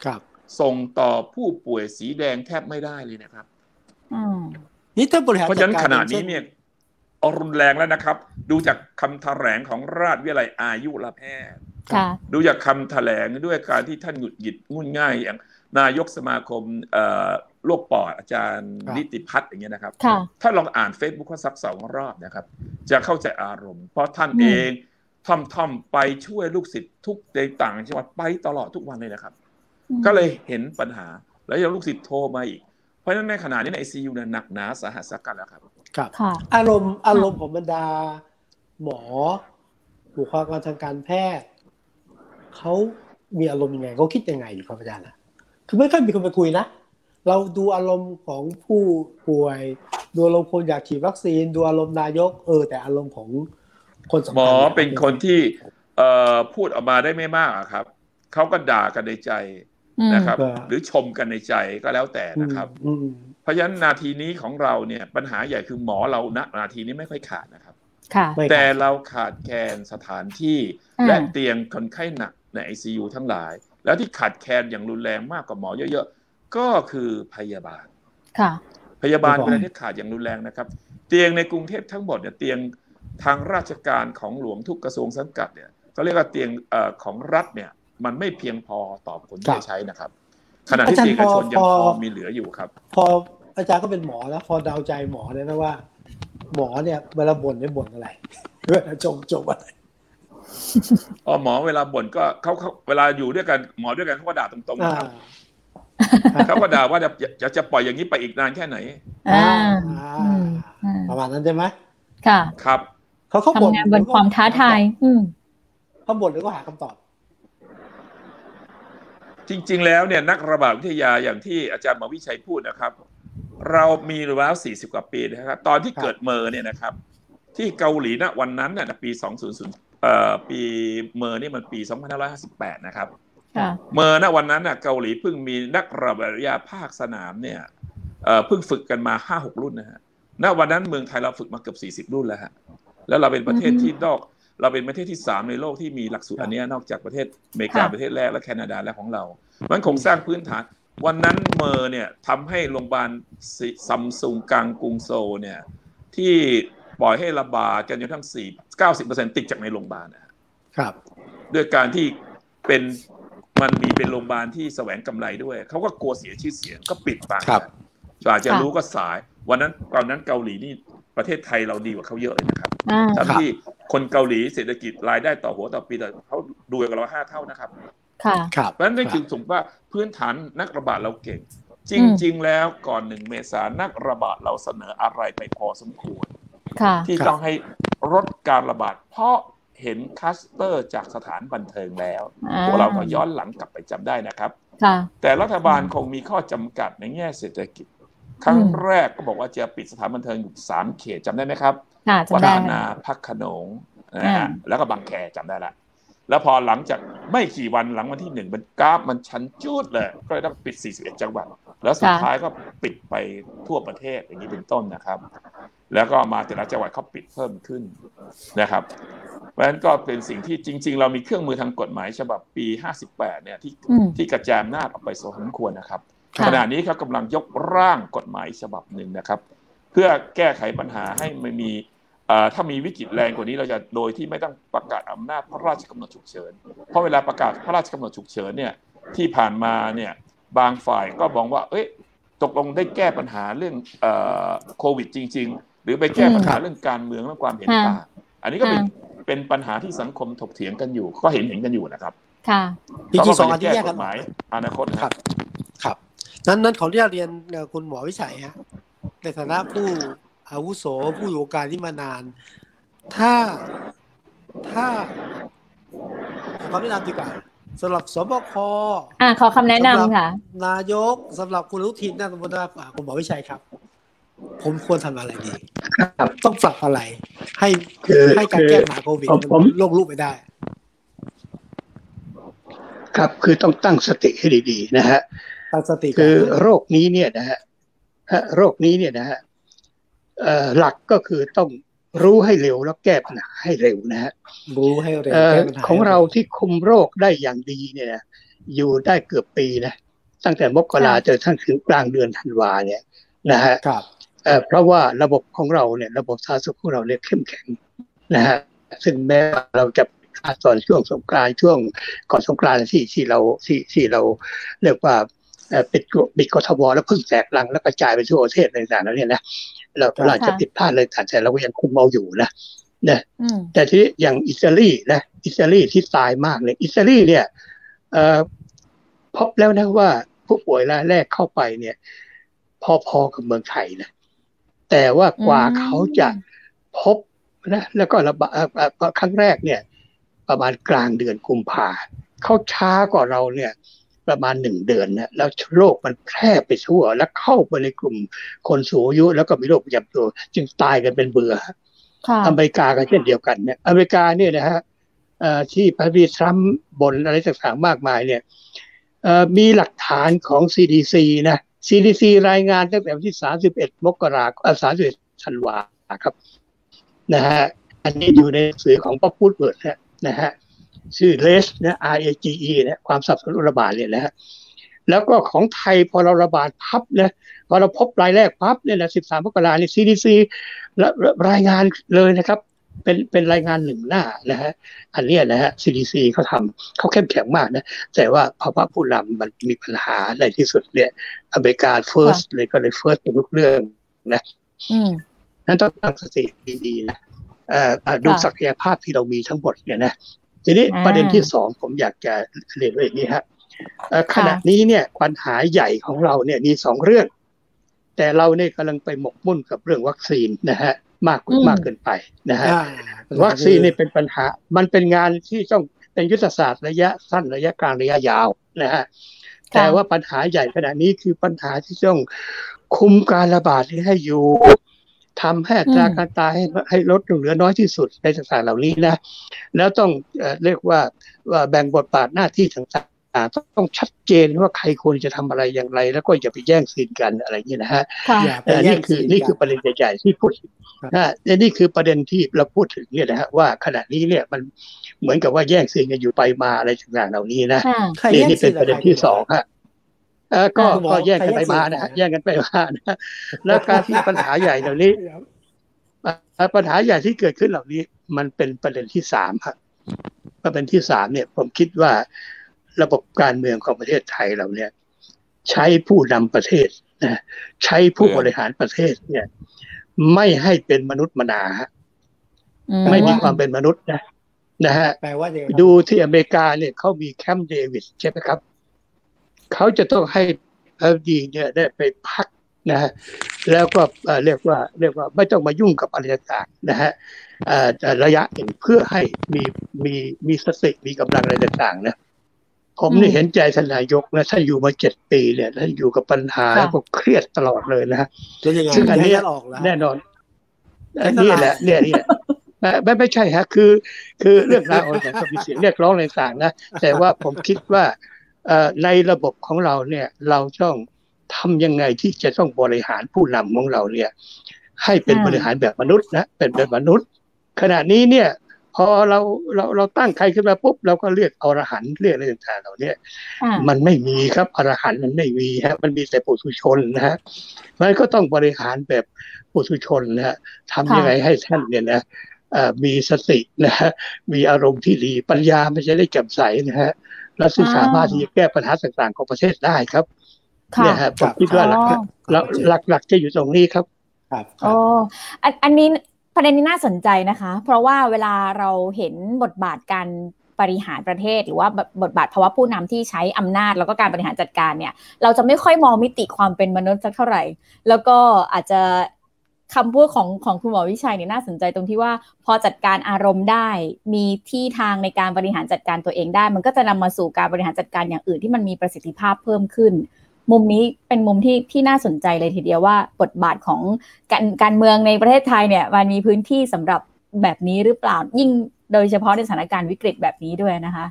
[SPEAKER 1] ครับ
[SPEAKER 4] ส่งต่อผู้ป่วยสีแดงแทบไม่ได้เลยนะครับ
[SPEAKER 3] อืม
[SPEAKER 1] นี่ถ้าบริหาร
[SPEAKER 4] เพราะฉะนั้น
[SPEAKER 1] จั
[SPEAKER 4] ข
[SPEAKER 1] กร
[SPEAKER 4] นาดนี้
[SPEAKER 1] ช่
[SPEAKER 4] เนี่ยเอา รุนแรงแล้วนะครับ ดูจากคำแถลงของราชวิทยาลัยอายุรแพทย์
[SPEAKER 3] ค่ะ
[SPEAKER 4] ดูจากคำแถลงด้วยการที่ท่านหงุดหงิดงุ่นง่ายอย่างนายกสมาคมเอ่อโรคปอดอาจารย์นิติพัฒน์อย่างเงี้ยนะครับ
[SPEAKER 3] ค่ะ
[SPEAKER 4] ถ้าลองอ่าน Facebook เขาสักสองรอบนะครับ จะเข้าใจอารมณ์ เพราะท่าน
[SPEAKER 3] อืม
[SPEAKER 4] เองท่อมท่อมๆไปช่วยลูกศิษย์ทุกในต่างจังหวัดไปตลอดทุกวันเลยนะครับ
[SPEAKER 3] อืม
[SPEAKER 4] ก็เลยเห็นปัญหาแล้วยังลูกศิษย์โทรมาอีกเพ ราะฉะนั้นในขณะนี้ในไอซียูเนี่ยหนักหนาสาหัสสากันแล้วครับ
[SPEAKER 1] ครับ
[SPEAKER 3] ค่ะ
[SPEAKER 1] อารมณ์อารมณ์ของบรรดา หมอบุคลากรทางการแพทย์เขามีอารมณ์ยังไงเขาคิดยังไงอยู่ครับอาจารย์นะคือไม่ค่อยมีคนไปคุยนะเราดูอารมณ์ของผู้ป่วย ดูอารมณ์คนอยากฉีดวัคซีน ดูอารมณ์นายก เออ แต่อารมณ์ของคนสำคัญ
[SPEAKER 4] หมอเป็นคนที่เอ่อพูดออกมาได้ไม่มากอะครับเขาก็ด่ากันในใจ
[SPEAKER 3] อืม
[SPEAKER 4] นะครับ หรือชมกันในใจก็แล้วแต่
[SPEAKER 1] อืม
[SPEAKER 4] นะครับ
[SPEAKER 1] อืม
[SPEAKER 4] เพราะฉะนั้นนาทีนี้ของเราเนี่ยปัญหาใหญ่คือหมอเราณนาทีนี้ไม่ค่อยขาดนะครับ
[SPEAKER 3] ค่ะ
[SPEAKER 1] ไม่
[SPEAKER 4] แต่
[SPEAKER 1] ครับ
[SPEAKER 4] เราขาดแคลนสถานที่
[SPEAKER 3] อ่า
[SPEAKER 4] และเตียงคนไข้หนักใน ICU ทั้งหลาย แล้วที่ขาดแคลนอย่างรุนแรงมากกว่าหมอเยอะๆ ก็คือพยาบาล
[SPEAKER 3] ค่ะ
[SPEAKER 4] พยาบาล
[SPEAKER 1] ครับ
[SPEAKER 4] เป็นอะไรที่ขาดอย่างรุนแรงนะครับ เตียงในกรุงเทพทั้งหมดเนี่ยเตียงทางราชการของหลวงทุกกระทรวงสังกัดเนี่ยเขาเรียกว่าเตียงเอ่อของรัฐเนี่ย มันไม่เพียงพอต่อคนที่จะใช้นะครับ ขณะที่เตียงเอกชนยังพอมีเหลืออยู่ครับ
[SPEAKER 1] พออาจารย์ก็เป็นหมอแล้ว พอเดาใจหมอเนี่ยนะว่า หมอเนี่ยเวลาบ่นเนี่ยบ่นอะไรเวลาจมจมอะไร
[SPEAKER 4] อ๋อหมอเวลาบ่นก็เขาเขาเวลาอยู่ด้วยกันหมอด้วยกันเขาก็ด่าตรงๆ
[SPEAKER 1] อ่า
[SPEAKER 4] นะครับเขาก็ด่าว่าจะจะจะปล่อยอย่างนี้ไปอีกนานแค่ไหน
[SPEAKER 3] อ่า
[SPEAKER 1] อ่า
[SPEAKER 3] อืมอ่า
[SPEAKER 1] ประมาณนั้นใช่ไหม
[SPEAKER 3] ค่ะ
[SPEAKER 4] ครับ
[SPEAKER 1] เขาเขาบ่น
[SPEAKER 3] ทำงานบนความท้าทาย อืม
[SPEAKER 1] เขาบ่นแล้วก็หาคำตอบ
[SPEAKER 4] จริง ๆ แล้วเนี่ยนักระบาดวิทยาอย่างที่อาจารย์หมอวิชัยพูดนะครับ เรามีแล้ว 40 กว่าปีนะครับตอนที่
[SPEAKER 1] ครับ
[SPEAKER 4] เกิดเมอร์เนี่ยนะครับ ที่เกาหลีณวันนั้นน่ะปี2000เอ่อปีMERS นี่มันปี 2558 นะครับ
[SPEAKER 3] ค่ะ
[SPEAKER 4] MERS ณวันนั้นน่ะเกาหลีเพิ่งมีนักระบาดวิทยาภาคสนามเนี่ยเอ่อเพิ่งฝึกกันมา 5-6 รุ่นนะฮะณวันนั้นเมืองไทยเราฝึกมาเกือบ 40 รุ่นแล้วฮะแล้วเราเป็นประเทศ
[SPEAKER 3] อืม
[SPEAKER 4] ที่นอก เราเป็นประเทศที่สามในโลกที่มีหลักสูตรอันเนี้ยนอกจากประเทศอเมริกา
[SPEAKER 3] ค่ะ
[SPEAKER 4] ประเทศแรกและแคนาดาและของเรา มันคงสร้างพื้นฐาน วันนั้น MERS เนี่ยทำให้โรงพยาบาลซัมซุงกลางกรุงโซลเนี่ยที่ปล่อยให้ระบาดกันจนทั้งสี่เก้าสิบเปอร์เซ็นติดจากในโรงพยาบาลนะฮะ
[SPEAKER 1] ครับ
[SPEAKER 4] ด้วยการที่เป็นมันมีเป็นโรงพยาบาลที่แสวงกำไรด้วย เขาก็กลัวเสียชื่อเสียงก็ปิดไป
[SPEAKER 1] ครับ
[SPEAKER 4] กว่าจะ
[SPEAKER 3] ค่ะ
[SPEAKER 4] รู้ก็สาย วันนั้นตอนนั้นเกาหลีนี่ประเทศไทยเราดีกว่าเขาเยอะเลยนะครับ
[SPEAKER 3] อ่า
[SPEAKER 4] ทั้งที่ คนเกาหลีเศรษฐกิจรายได้ต่อหัวต่อปีแต่เขาดูกับเราห้าเท่านะครับ
[SPEAKER 3] ค่ะ
[SPEAKER 1] ครับ
[SPEAKER 4] เพราะฉะนั้นนั่นคือสมมติว่าพื้นฐานนักระบาดเราเก่งจ
[SPEAKER 3] อืม
[SPEAKER 4] ริง ๆ แล้วก่อนหนึ่งเมษานักระบาดเราเสนออะไรไปพอสมควร
[SPEAKER 3] ค่ะ
[SPEAKER 4] ที่
[SPEAKER 1] ครับ
[SPEAKER 4] ต้องให้ลดการระบาด เพราะเห็นคลัสเตอร์จากสถานบันเทิงแล้ว
[SPEAKER 3] อ่า
[SPEAKER 4] พวกเราก็ย้อนหลังกลับไปจำได้นะครับ
[SPEAKER 3] ค่ะ
[SPEAKER 4] แต่รัฐบาลคงมีข้อจำกัดในแง่เศรษฐกิจ ครั้ง
[SPEAKER 3] อืม
[SPEAKER 4] แรกก็บอกว่าจะปิดสถานบันเทิงอยู่สามเขตจำได้ไหมครับ
[SPEAKER 3] ค่ะ
[SPEAKER 4] วั
[SPEAKER 3] จำได้
[SPEAKER 4] ฒนาพักขนงนะ
[SPEAKER 3] อ่า
[SPEAKER 4] ฮะแล้วก็บางแคจำได้ละ แล้วพอหลังจากไม่กี่วันหลังวันที่หนึ่งมันกราฟมันชันจูดเลย ก็เลยต้องปิด 41 จังหวัด แล้วสุดท้ายก็ปิดไปทั่วประเทศอย่างนี้เป็นต้นนะครับ แล้วก็มาแต่ละจังหวัดเขาปิดเพิ่มขึ้นนะครับ เพราะฉะนั้นก็เป็นสิ่งที่จริง ๆ เรามีเครื่องมือทางกฎหมายฉบับปี 58 เนี่ยที่
[SPEAKER 3] อืม
[SPEAKER 4] ที่กระจายอำนาจออกไปสมควรนะครับ
[SPEAKER 3] ค่ะ
[SPEAKER 4] ขณะนี้เขากำลังยกร่างกฎหมายฉบับหนึ่งนะครับ เพื่อแก้ไขปัญหาให้มันมีเอ่อ ถ้ามีวิกฤตแรงกว่านี้เราจะโดยที่ไม่ต้องประกาศอำนาจพระราชกำหนดฉุกเฉิน เพราะเวลาประกาศพระราชกำหนดฉุกเฉินเนี่ยที่ผ่านมาเนี่ยบางฝ่ายก็มองว่า เอ้ยตกลงได้แก้ปัญหาเรื่องเอ่อโควิดจริง ๆ หรือไปแก้ปัญหาเรื่องการเมืองและความเห็นต่างอันนี้ก็เป็นเป็นปัญหาที่สังคมถกเถียงกันอยู่ ก็เห็นเห็นกันอยู่นะครับ
[SPEAKER 3] ค่ะ
[SPEAKER 1] จริงๆสองอันที่
[SPEAKER 4] แก้
[SPEAKER 1] แยก
[SPEAKER 4] ก
[SPEAKER 1] กัน
[SPEAKER 4] ฎหมายอนาคตนะ
[SPEAKER 1] ค
[SPEAKER 4] ค
[SPEAKER 1] รั
[SPEAKER 4] รับบ
[SPEAKER 1] ครับ นั้นนั้นขออนุญาตเรียนเอ่อคุณหมอวิชัยฮะในฐานะผู้ อาวุโสผู้อยู่วงการนี้มานาน ถ้าถ้าขอคำแนะนำดีกว่าสำหรับสบค
[SPEAKER 3] อ่าขอคำแนะนำค่ะ
[SPEAKER 1] นายกสำหรับคุณอนุทินนะสมมติว่าอ่าคุณหมอวิชัยครับ ผมควรทำอะไรดี
[SPEAKER 6] ครับ
[SPEAKER 1] ต้องปรับอะไร ให้
[SPEAKER 6] คือ
[SPEAKER 1] ให้การ
[SPEAKER 6] คือ
[SPEAKER 1] แก้ปัญหาโควิด
[SPEAKER 6] ผมผม
[SPEAKER 1] โลกลุกไปได้
[SPEAKER 6] ครับคือต้องตั้งสติให้ดีๆนะฮะ
[SPEAKER 1] ตั้งสติก่น
[SPEAKER 6] คือโรคนี้เนี่ยนะฮะฮะโรคนี้เนี่ยนะฮะเอ่อ หลักก็คือต้องรู้ให้เร็วแล้วแก้ปัญหาให้เร็วนะฮะ
[SPEAKER 1] รู้ให้เร็ว
[SPEAKER 6] เอ่อ
[SPEAKER 1] แก้ปัญหา
[SPEAKER 6] ของเราที่คุมโรคได้อย่างดีเนี่ยนะอยู่ได้เกือบปีนะตั้งแต่มกรา
[SPEAKER 3] ค่ะ
[SPEAKER 6] จนทั้งถึงกลางเดือนธันวาเนี่ยนะฮะ
[SPEAKER 1] ครับ
[SPEAKER 6] เอ่อเพราะว่าระบบของเราเนี่ย ระบบสาธารณสุขของเราเนี่ยเข้มแข็งนะฮะซึ่งแม้ว่าเราจะขาดตอนช่วงสงกรานต์ช่วงก่อนสงกรานต์ที่ที่เราที่ที่เราเรียกว่าเอ่อปิดกฎปิดกทมแล้วเพิ่งแตกลังแล้วกระจายไปทั่วประเทศอะไรต่างๆแล้วเนี่ยนะ เราเราอาจจะผิดพลาดเลยแต่เราก็ยังคุมเอาอยู่นะนะ
[SPEAKER 3] อืม
[SPEAKER 6] แต่ที่อย่างอิตาลีนะอิตาลีที่ตายมากเลยอิตาลีเนี่ยเอ่อพบแล้วนะว่าผู้ป่วยรายแรกเข้าไปเนี่ย พอๆกับเมืองไทยนะแต่ว่ากว่า
[SPEAKER 3] อืม
[SPEAKER 6] เขาจะพบนะแล้วก็ระบาดเอ่อเอ่อครั้งแรกเนี่ย ประมาณกลางเดือนกุมภาเขาช้ากว่าเราเนี่ย ประมาณหนึ่งเดือนนะแล้วโรคมันแพร่ไปทั่ว แล้วเข้าไปในกลุ่มคนสูงอายุ แล้วก็มีโรคประจำตัว จึงตายกันเป็นเบื่อ
[SPEAKER 3] ค่ะ
[SPEAKER 6] อเมริกาก็เช่นเดียวกันเนี่ยอเมริกาเนี่ยนะฮะเอ่อที่พระบีทรัมป์บ่นอะไรต่างๆมากมายเนี่ยเอ่อมีหลักฐานของ CDC นะ CDC รายงานตั้งแต่วันที่ 31 มกราคมเอ่อ31ธันวาครับนะฮะอันนี้อยู่ในหนังสือของป๊อปพูดเบิร์ดนะนะฮะ ชื่อ RAGE นะ R A G E นะความสับสนระบาดเนี่ยนะฮะแล้วก็ของไทยพอเราระบาดพับนะพอเราพบรายแรกพับเนี่ยนะ13มกราคมนี่ CDC และรายงานเลยนะครับเป็นเป็นรายงานหนึ่งหน้านะฮะ อันเนี้ยนะฮะ CDC เขาทำเขาเข้มแข็งมากนะ แต่ว่าภาวะผู้นำมันมีปัญหาในที่สุดเนี่ย อเมริกา first เลยก็เลย first เป็นทุกเรื่อง
[SPEAKER 3] อืม
[SPEAKER 6] นั้นต้องตั้งสติดีๆนะเอ่ออะดู
[SPEAKER 3] ค่ะ
[SPEAKER 6] ศักยภาพที่เรามีทั้งหมดเนี่ยนะ ทีนี้
[SPEAKER 3] อ่า
[SPEAKER 6] ประเด็นที่สองผมอยากจะเรียนไว้อย่างนี้ฮะเอ่อ
[SPEAKER 3] ค่ะ
[SPEAKER 6] ขณะนี้เนี่ยปัญหาใหญ่ของเราเนี่ยมีสองเรื่อง แต่เราเนี่ยกำลังไปหมกมุ่นกับเรื่องวัคซีนนะฮะมากมากเกินไปนะฮะ
[SPEAKER 1] อ่า
[SPEAKER 6] วัคซีนนี่เป็นปัญหา มันเป็นงานที่ต้องเป็นยุทธศาสตร์ระยะสั้นระยะกลางระยะยาวนะฮะแต่ว่าปัญหาใหญ่ขนาดนี้คือปัญหาที่ต้องคุมการระบาดนี้ให้อยู่ ทำให้อัตรา
[SPEAKER 3] อืม
[SPEAKER 6] การตายให้ให้ลดลงเหลือน้อยที่สุดในต่างๆเหล่านี้นะ แล้วต้องเอ่อเรียกว่าว่าแบ่งบทบาทหน้าที่ต่างๆต้องชัดเจนว่าใครควรจะทำอะไรอย่างไร แล้วก็อย่าไปแย่งซีนกันอะไรอย่างนี้นะฮะ
[SPEAKER 3] ค่ะ
[SPEAKER 1] อย่าไป
[SPEAKER 6] เอ่อ
[SPEAKER 1] แย่
[SPEAKER 6] นี่
[SPEAKER 1] ง
[SPEAKER 6] คือ
[SPEAKER 1] ซี
[SPEAKER 6] นี่
[SPEAKER 1] กั
[SPEAKER 6] คือประเด็นใหญ่ๆที่พูด
[SPEAKER 1] ครับ
[SPEAKER 6] นะและนี่คือประเด็นที่เราพูดถึงเนี่ยนะฮะว่าขณะนี้เนี่ยมันเหมือนกับว่าแย่งซีนกันอยู่ไปมาอะไรต่างๆเหล่านี้นะ
[SPEAKER 3] ค่ะ
[SPEAKER 1] ใคร
[SPEAKER 6] นี่
[SPEAKER 1] แย่ง
[SPEAKER 6] นี่เป็น
[SPEAKER 1] ซี
[SPEAKER 6] ประเด็นที่สองฮะเออ ก็
[SPEAKER 1] คุณหมอ
[SPEAKER 6] ก็แย่งกัน
[SPEAKER 1] ใคร
[SPEAKER 6] ไป
[SPEAKER 1] แย่ง
[SPEAKER 6] มา
[SPEAKER 1] ซีน
[SPEAKER 6] นะฮะ
[SPEAKER 1] กัน
[SPEAKER 6] แย่งกันไปมานะฮะแล้วการที่ปัญหาใหญ่เหล่านี้เอ่อปัญหาใหญ่ที่เกิดขึ้นเหล่านี้ มันเป็นประเด็นที่สามครับประเด็นที่สามเนี่ย ผมคิดว่าระบบการเมืองของประเทศไทยเราเนี่ย ใช้ผู้นำประเทศนะใช้ผู้บริหารประเทศเนี่ย ไม่ให้เป็นมนุษย์มนาฮะ
[SPEAKER 3] อื
[SPEAKER 6] ไม่มีความเป็นมนุษย์นะนะฮะ
[SPEAKER 1] แปลว่าอย่างไรครับ
[SPEAKER 6] ดูที่อเมริกาเนี่ยเขามีแคมป์เดวิดใช่ไหมครับ เขาจะต้องให้เอดีเนี่ยได้ไปพักนะฮะแล้วก็เอ่อเรียกว่าเรียกว่าไม่ต้องมายุ่งกับอะไรต่างๆนะฮะเอ่อระยะหนึ่งเพื่อให้มีมีมีสติมีกำลังอะไรต่างๆนะผมนี่
[SPEAKER 3] อืม
[SPEAKER 6] เห็นใจท่านนายกนะท่านอยู่มาเจ็ดปีเนี่ยท่านอยู่กับปัญหา
[SPEAKER 3] ค่ะ
[SPEAKER 6] แล้วก็เครียดตลอดเลยนะฮะ
[SPEAKER 1] แล้วยังไง
[SPEAKER 6] ซึ่งอันเนี้ย
[SPEAKER 1] จะให้ออกแล้ว
[SPEAKER 6] แน่นอน
[SPEAKER 1] ไม่
[SPEAKER 6] อัน
[SPEAKER 1] เท่า
[SPEAKER 6] นี้
[SPEAKER 1] ไหร่
[SPEAKER 6] แหละเนี่ยเนี่ยไม่ไม่ไม่ใช่ฮะคือ คือเรื่องราวแต่ก็มีเสียงเรียกร้องอะไรต่างๆนะแต่ว่าผมคิดว่าเอ่อ ในระบบของเราเนี่ยเราต้องทำยังไงที่จะต้องบริหารผู้นำของเราเนี่ยให้เป็น
[SPEAKER 3] อ่า
[SPEAKER 6] บริหารแบบมนุษย์นะเป็นแบบมนุษย์ ขณะนี้เนี่ยพอเราเราเราตั้งใครขึ้นมาปุ๊บเราก็เรียกอรหันต์เรียกอะไรต่างๆเหล่าเนี้ย
[SPEAKER 3] อ่า
[SPEAKER 6] มันไม่มีครับอรหันต์มันไม่มีฮะมันมีแต่ปุถุชนนะฮะมันก็ต้องบริหารแบบปุถุชนนะฮะทำยังไงให้ท่านเนี่ยนะเอ่อมีสตินะฮะมีอารมณ์ที่ดีปัญญามันจะได้แจ่มใสนะฮะ แล้วซึ่ง
[SPEAKER 3] อ่า
[SPEAKER 6] สามารถที่จะแก้ปัญหาต่างๆ ของประเทศได้ครับ
[SPEAKER 3] ค่ะ
[SPEAKER 6] เนี่ยฮะผมคิดว่าหลัก
[SPEAKER 3] อ๋อ
[SPEAKER 6] หลักหลักหลักจะอยู่ตรงนี้ครับ
[SPEAKER 1] ครับค
[SPEAKER 3] โอ้
[SPEAKER 1] รับ
[SPEAKER 3] อันอันนี้ประเด็นนี้น่าสนใจนะคะ เพราะว่าเวลาเราเห็นบทบาทการบริหารประเทศ หรือว่าบทบาทภาวะผู้นำที่ใช้อำนาจแล้วก็การบริหารจัดการเนี่ย เราจะไม่ค่อยมองมิติความเป็นมนุษย์สักเท่าไหร่ แล้วก็อาจจะ คำพูดของของคุณหมอวิชัยเนี่ยน่าสนใจตรงที่ว่าพอจัดการอารมณ์ได้ มีที่ทางในการบริหารจัดการตัวเองได้ มันก็จะนำมาสู่การบริหารจัดการอย่างอื่นที่มันมีประสิทธิภาพเพิ่มขึ้น มุมนี้เป็นมุมที่ที่น่าสนใจเลยทีเดียวว่าบทบาทของการการเมืองในประเทศไทยเนี่ยมันมีพื้นที่สำหรับแบบนี้หรือเปล่ายิ่งโดยเฉพาะในสถานการณ์วิกฤตแบบนี้ด้วยนะคะ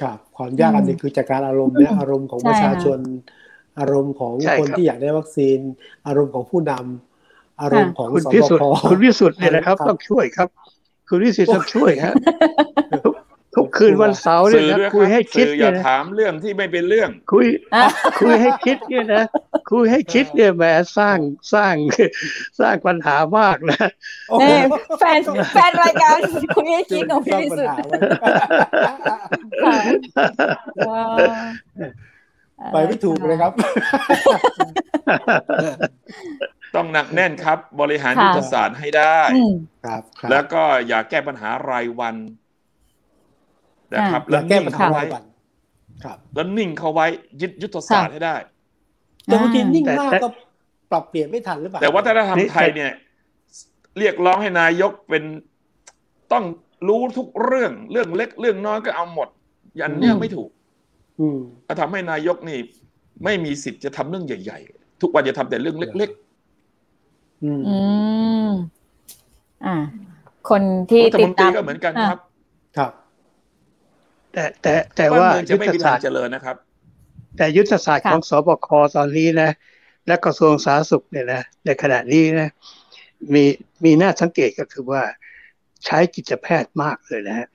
[SPEAKER 1] ครับ ความยากอันหนึงคือจัดการอารมณ์เนี่ยอารมณ์ของ
[SPEAKER 3] ใช่
[SPEAKER 1] ประชา
[SPEAKER 3] ค่ะ
[SPEAKER 1] ชน อารมณ์ของ
[SPEAKER 6] ใช่
[SPEAKER 1] คน
[SPEAKER 6] ครับ
[SPEAKER 1] ที่อยากได้วัคซีน อารมณ์ของผู้นำ อารมณ์ของ
[SPEAKER 6] คุณ
[SPEAKER 1] ส
[SPEAKER 6] พิ
[SPEAKER 1] บ
[SPEAKER 6] สุทธิ์
[SPEAKER 1] ค
[SPEAKER 6] คุณพิสุทธิ์เนี่ยนะครับ
[SPEAKER 1] ครับ
[SPEAKER 6] ต้องช่วยครับ คุณพิสุทธิ์ต้องช่วยฮะทุกทุกคืนวันเสาร์เนี่ย
[SPEAKER 4] สื่อ
[SPEAKER 6] นะ
[SPEAKER 4] ด้วย
[SPEAKER 6] คุยให้
[SPEAKER 4] รับ
[SPEAKER 6] คิด
[SPEAKER 4] สื่ออ
[SPEAKER 6] เนี่
[SPEAKER 4] ย่าย
[SPEAKER 6] นะ
[SPEAKER 4] ถามเรื่องที่ไม่เป็นเรื่อง
[SPEAKER 6] คุย
[SPEAKER 3] อะ
[SPEAKER 6] คุยให้คิดเนี่ยนะคุยให้คิดเนี่ยแหมสร้างสร้างสร้างปัญหามากนะ
[SPEAKER 1] โอ้โห
[SPEAKER 3] เนี่ยแฟนแฟนรายการคุณวิคิดของพี่วิสุทธิ์
[SPEAKER 1] สร้างปัญหาไว้
[SPEAKER 3] ค่ะว้าว
[SPEAKER 1] ไปไม่ถูกเลยครับ
[SPEAKER 4] ต้องหนักแน่นครับ บริหาร
[SPEAKER 3] ค่ะ
[SPEAKER 4] ยุทธศาสตร์ให้ได้
[SPEAKER 3] อืม
[SPEAKER 1] ครับครับ
[SPEAKER 4] แล้วก็อย่าแก้ปัญหารายวันนะครับ
[SPEAKER 1] อ
[SPEAKER 4] แล้
[SPEAKER 1] ย่าวแก้
[SPEAKER 4] นิ่ง
[SPEAKER 1] ปัญหา
[SPEAKER 4] เข้ารา
[SPEAKER 1] ย
[SPEAKER 4] ไว้
[SPEAKER 1] วันครับ
[SPEAKER 4] แล้วนิ่งเข้าไว้ยึดยุทธศาสตร์ให้ได้
[SPEAKER 1] แต่บางทีนิ่ง
[SPEAKER 6] แต่
[SPEAKER 1] มาก
[SPEAKER 6] แต่
[SPEAKER 1] ก็ปรับเปลี่ยนไม่ทันหรือเปล่า
[SPEAKER 4] แต่วัฒนธรรม
[SPEAKER 6] นี่
[SPEAKER 4] ไทยเนี่ย เรียกร้องให้นายกเป็นต้องรู้ทุกเรื่องเรื่องเล็กเรื่องน้อยก็เอาหมด ยันเนี่ย
[SPEAKER 3] อืม
[SPEAKER 4] ไม่ถูก
[SPEAKER 1] อืม
[SPEAKER 4] ก็ทำให้นายกนี่ ไม่มีสิทธิ์จะทำเรื่องใหญ่ ๆ ทุกวันจะทำแต่เรื่องเล็ก
[SPEAKER 1] อืม
[SPEAKER 3] อืมอ่า คนที่
[SPEAKER 4] ๆรัฐ
[SPEAKER 3] ติ
[SPEAKER 4] ม
[SPEAKER 3] ด
[SPEAKER 4] นตรี
[SPEAKER 3] ตาม
[SPEAKER 4] ก็เหมือนกันครับ
[SPEAKER 1] ครับ
[SPEAKER 6] แต่แต่แต่
[SPEAKER 4] บ้าน
[SPEAKER 6] ว่า
[SPEAKER 4] เมืองจะ
[SPEAKER 6] ยุท
[SPEAKER 4] ไม่
[SPEAKER 6] ธ
[SPEAKER 4] มี
[SPEAKER 6] ศา
[SPEAKER 4] ทา
[SPEAKER 6] ส
[SPEAKER 4] ง
[SPEAKER 6] ตร์
[SPEAKER 4] เจริญนะครับ
[SPEAKER 6] แต่ยุทธศาสตร์
[SPEAKER 3] ค่ะ
[SPEAKER 6] ของสบคตอนนี้นะ และกระทรวงสาธารณสุขเนี่ยนะในขณะนี้นะ มีมีน่าสังเกตก็คือว่าใช้จิตแพทย์มากเลยนะฮะ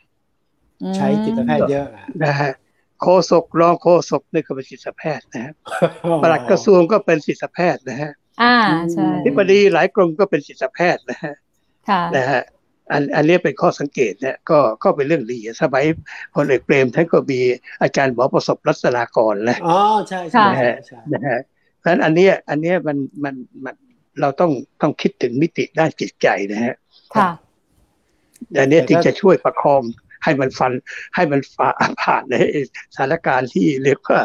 [SPEAKER 1] ใช้จิตแพทย์เยอะอะ
[SPEAKER 6] นะฮะโฆษกรองโฆษกนี่ก็เป็นจิตแพทย์นะฮะปลัดกระทรวงก็เป็นจิตแพทย์นะฮะ
[SPEAKER 3] อ่าใช่
[SPEAKER 6] ทิบดีหลายกรมก็เป็นจิตแพทย์นะฮะ
[SPEAKER 3] ค่ะ
[SPEAKER 6] นะฮะอันอันนี้เป็นข้อสังเกตเนี่ยก็ก็เป็นเรื่องดีสมัยพลเอกเปรมท่านก็มีอาจารย์หมอประสบรัตนากรนะ
[SPEAKER 1] อ๋อใช่ใช่ใช่ใช่
[SPEAKER 6] นะฮะเพราะฉะนั้นอันเนี้ยอันเนี้ยมันมันมันเราต้องต้องคิดถึงมิติด้านจิตใจนะฮะ
[SPEAKER 3] ค่ะ
[SPEAKER 6] อันเนี้ยที่จะช่วยประคองให้มันฟันให้มันฝ่าผ่านในสถานการณ์ที่เรียกว่า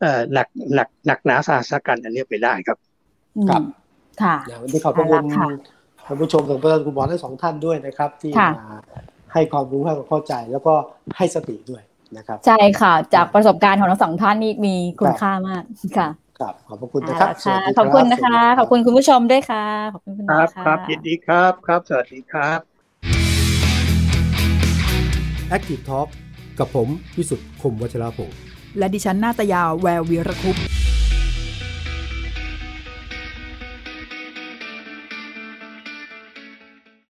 [SPEAKER 6] เอ่อหนักหนักหนักหนาสาหัสกันอันเนี้ยไปได้ครับ
[SPEAKER 1] ครับ
[SPEAKER 3] ค่ะ
[SPEAKER 1] อย่างวันนี้ขอบพระคุณ
[SPEAKER 3] เอาละค่ะ
[SPEAKER 1] ท่านผู้ชมถึงประธานคุณหมอทั้งสองท่านด้วยนะครับ ที่
[SPEAKER 3] ค่ะ
[SPEAKER 1] มาให้ความรู้ให้ความเข้าใจ แล้วก็ให้สติด้วยนะครับ
[SPEAKER 3] ใช่ค่ะ จากประสบการณ์ของทั้งสองท่านนี่มีคุณ
[SPEAKER 1] ครับ
[SPEAKER 3] ค่ามากค่ะ
[SPEAKER 1] ครับขอบพระคุณนะครับ
[SPEAKER 3] เอาละค่ะ
[SPEAKER 1] สวัสดี
[SPEAKER 3] ขอบคุณนะ
[SPEAKER 1] สวัส
[SPEAKER 3] คะ
[SPEAKER 1] ดี
[SPEAKER 3] ขอบคุณคุณผู้ชมด้วยค่ะ ขอบคุณคุณหม
[SPEAKER 6] ค
[SPEAKER 3] อ
[SPEAKER 6] รับ
[SPEAKER 3] ค่ะ
[SPEAKER 6] ครับยินดีครับครับ สวัสดีครับ
[SPEAKER 1] Active Talk กับผม วิสุทธ์คมวัชราภงศ์
[SPEAKER 2] และดิฉันนาตยาแวววีรคุปต์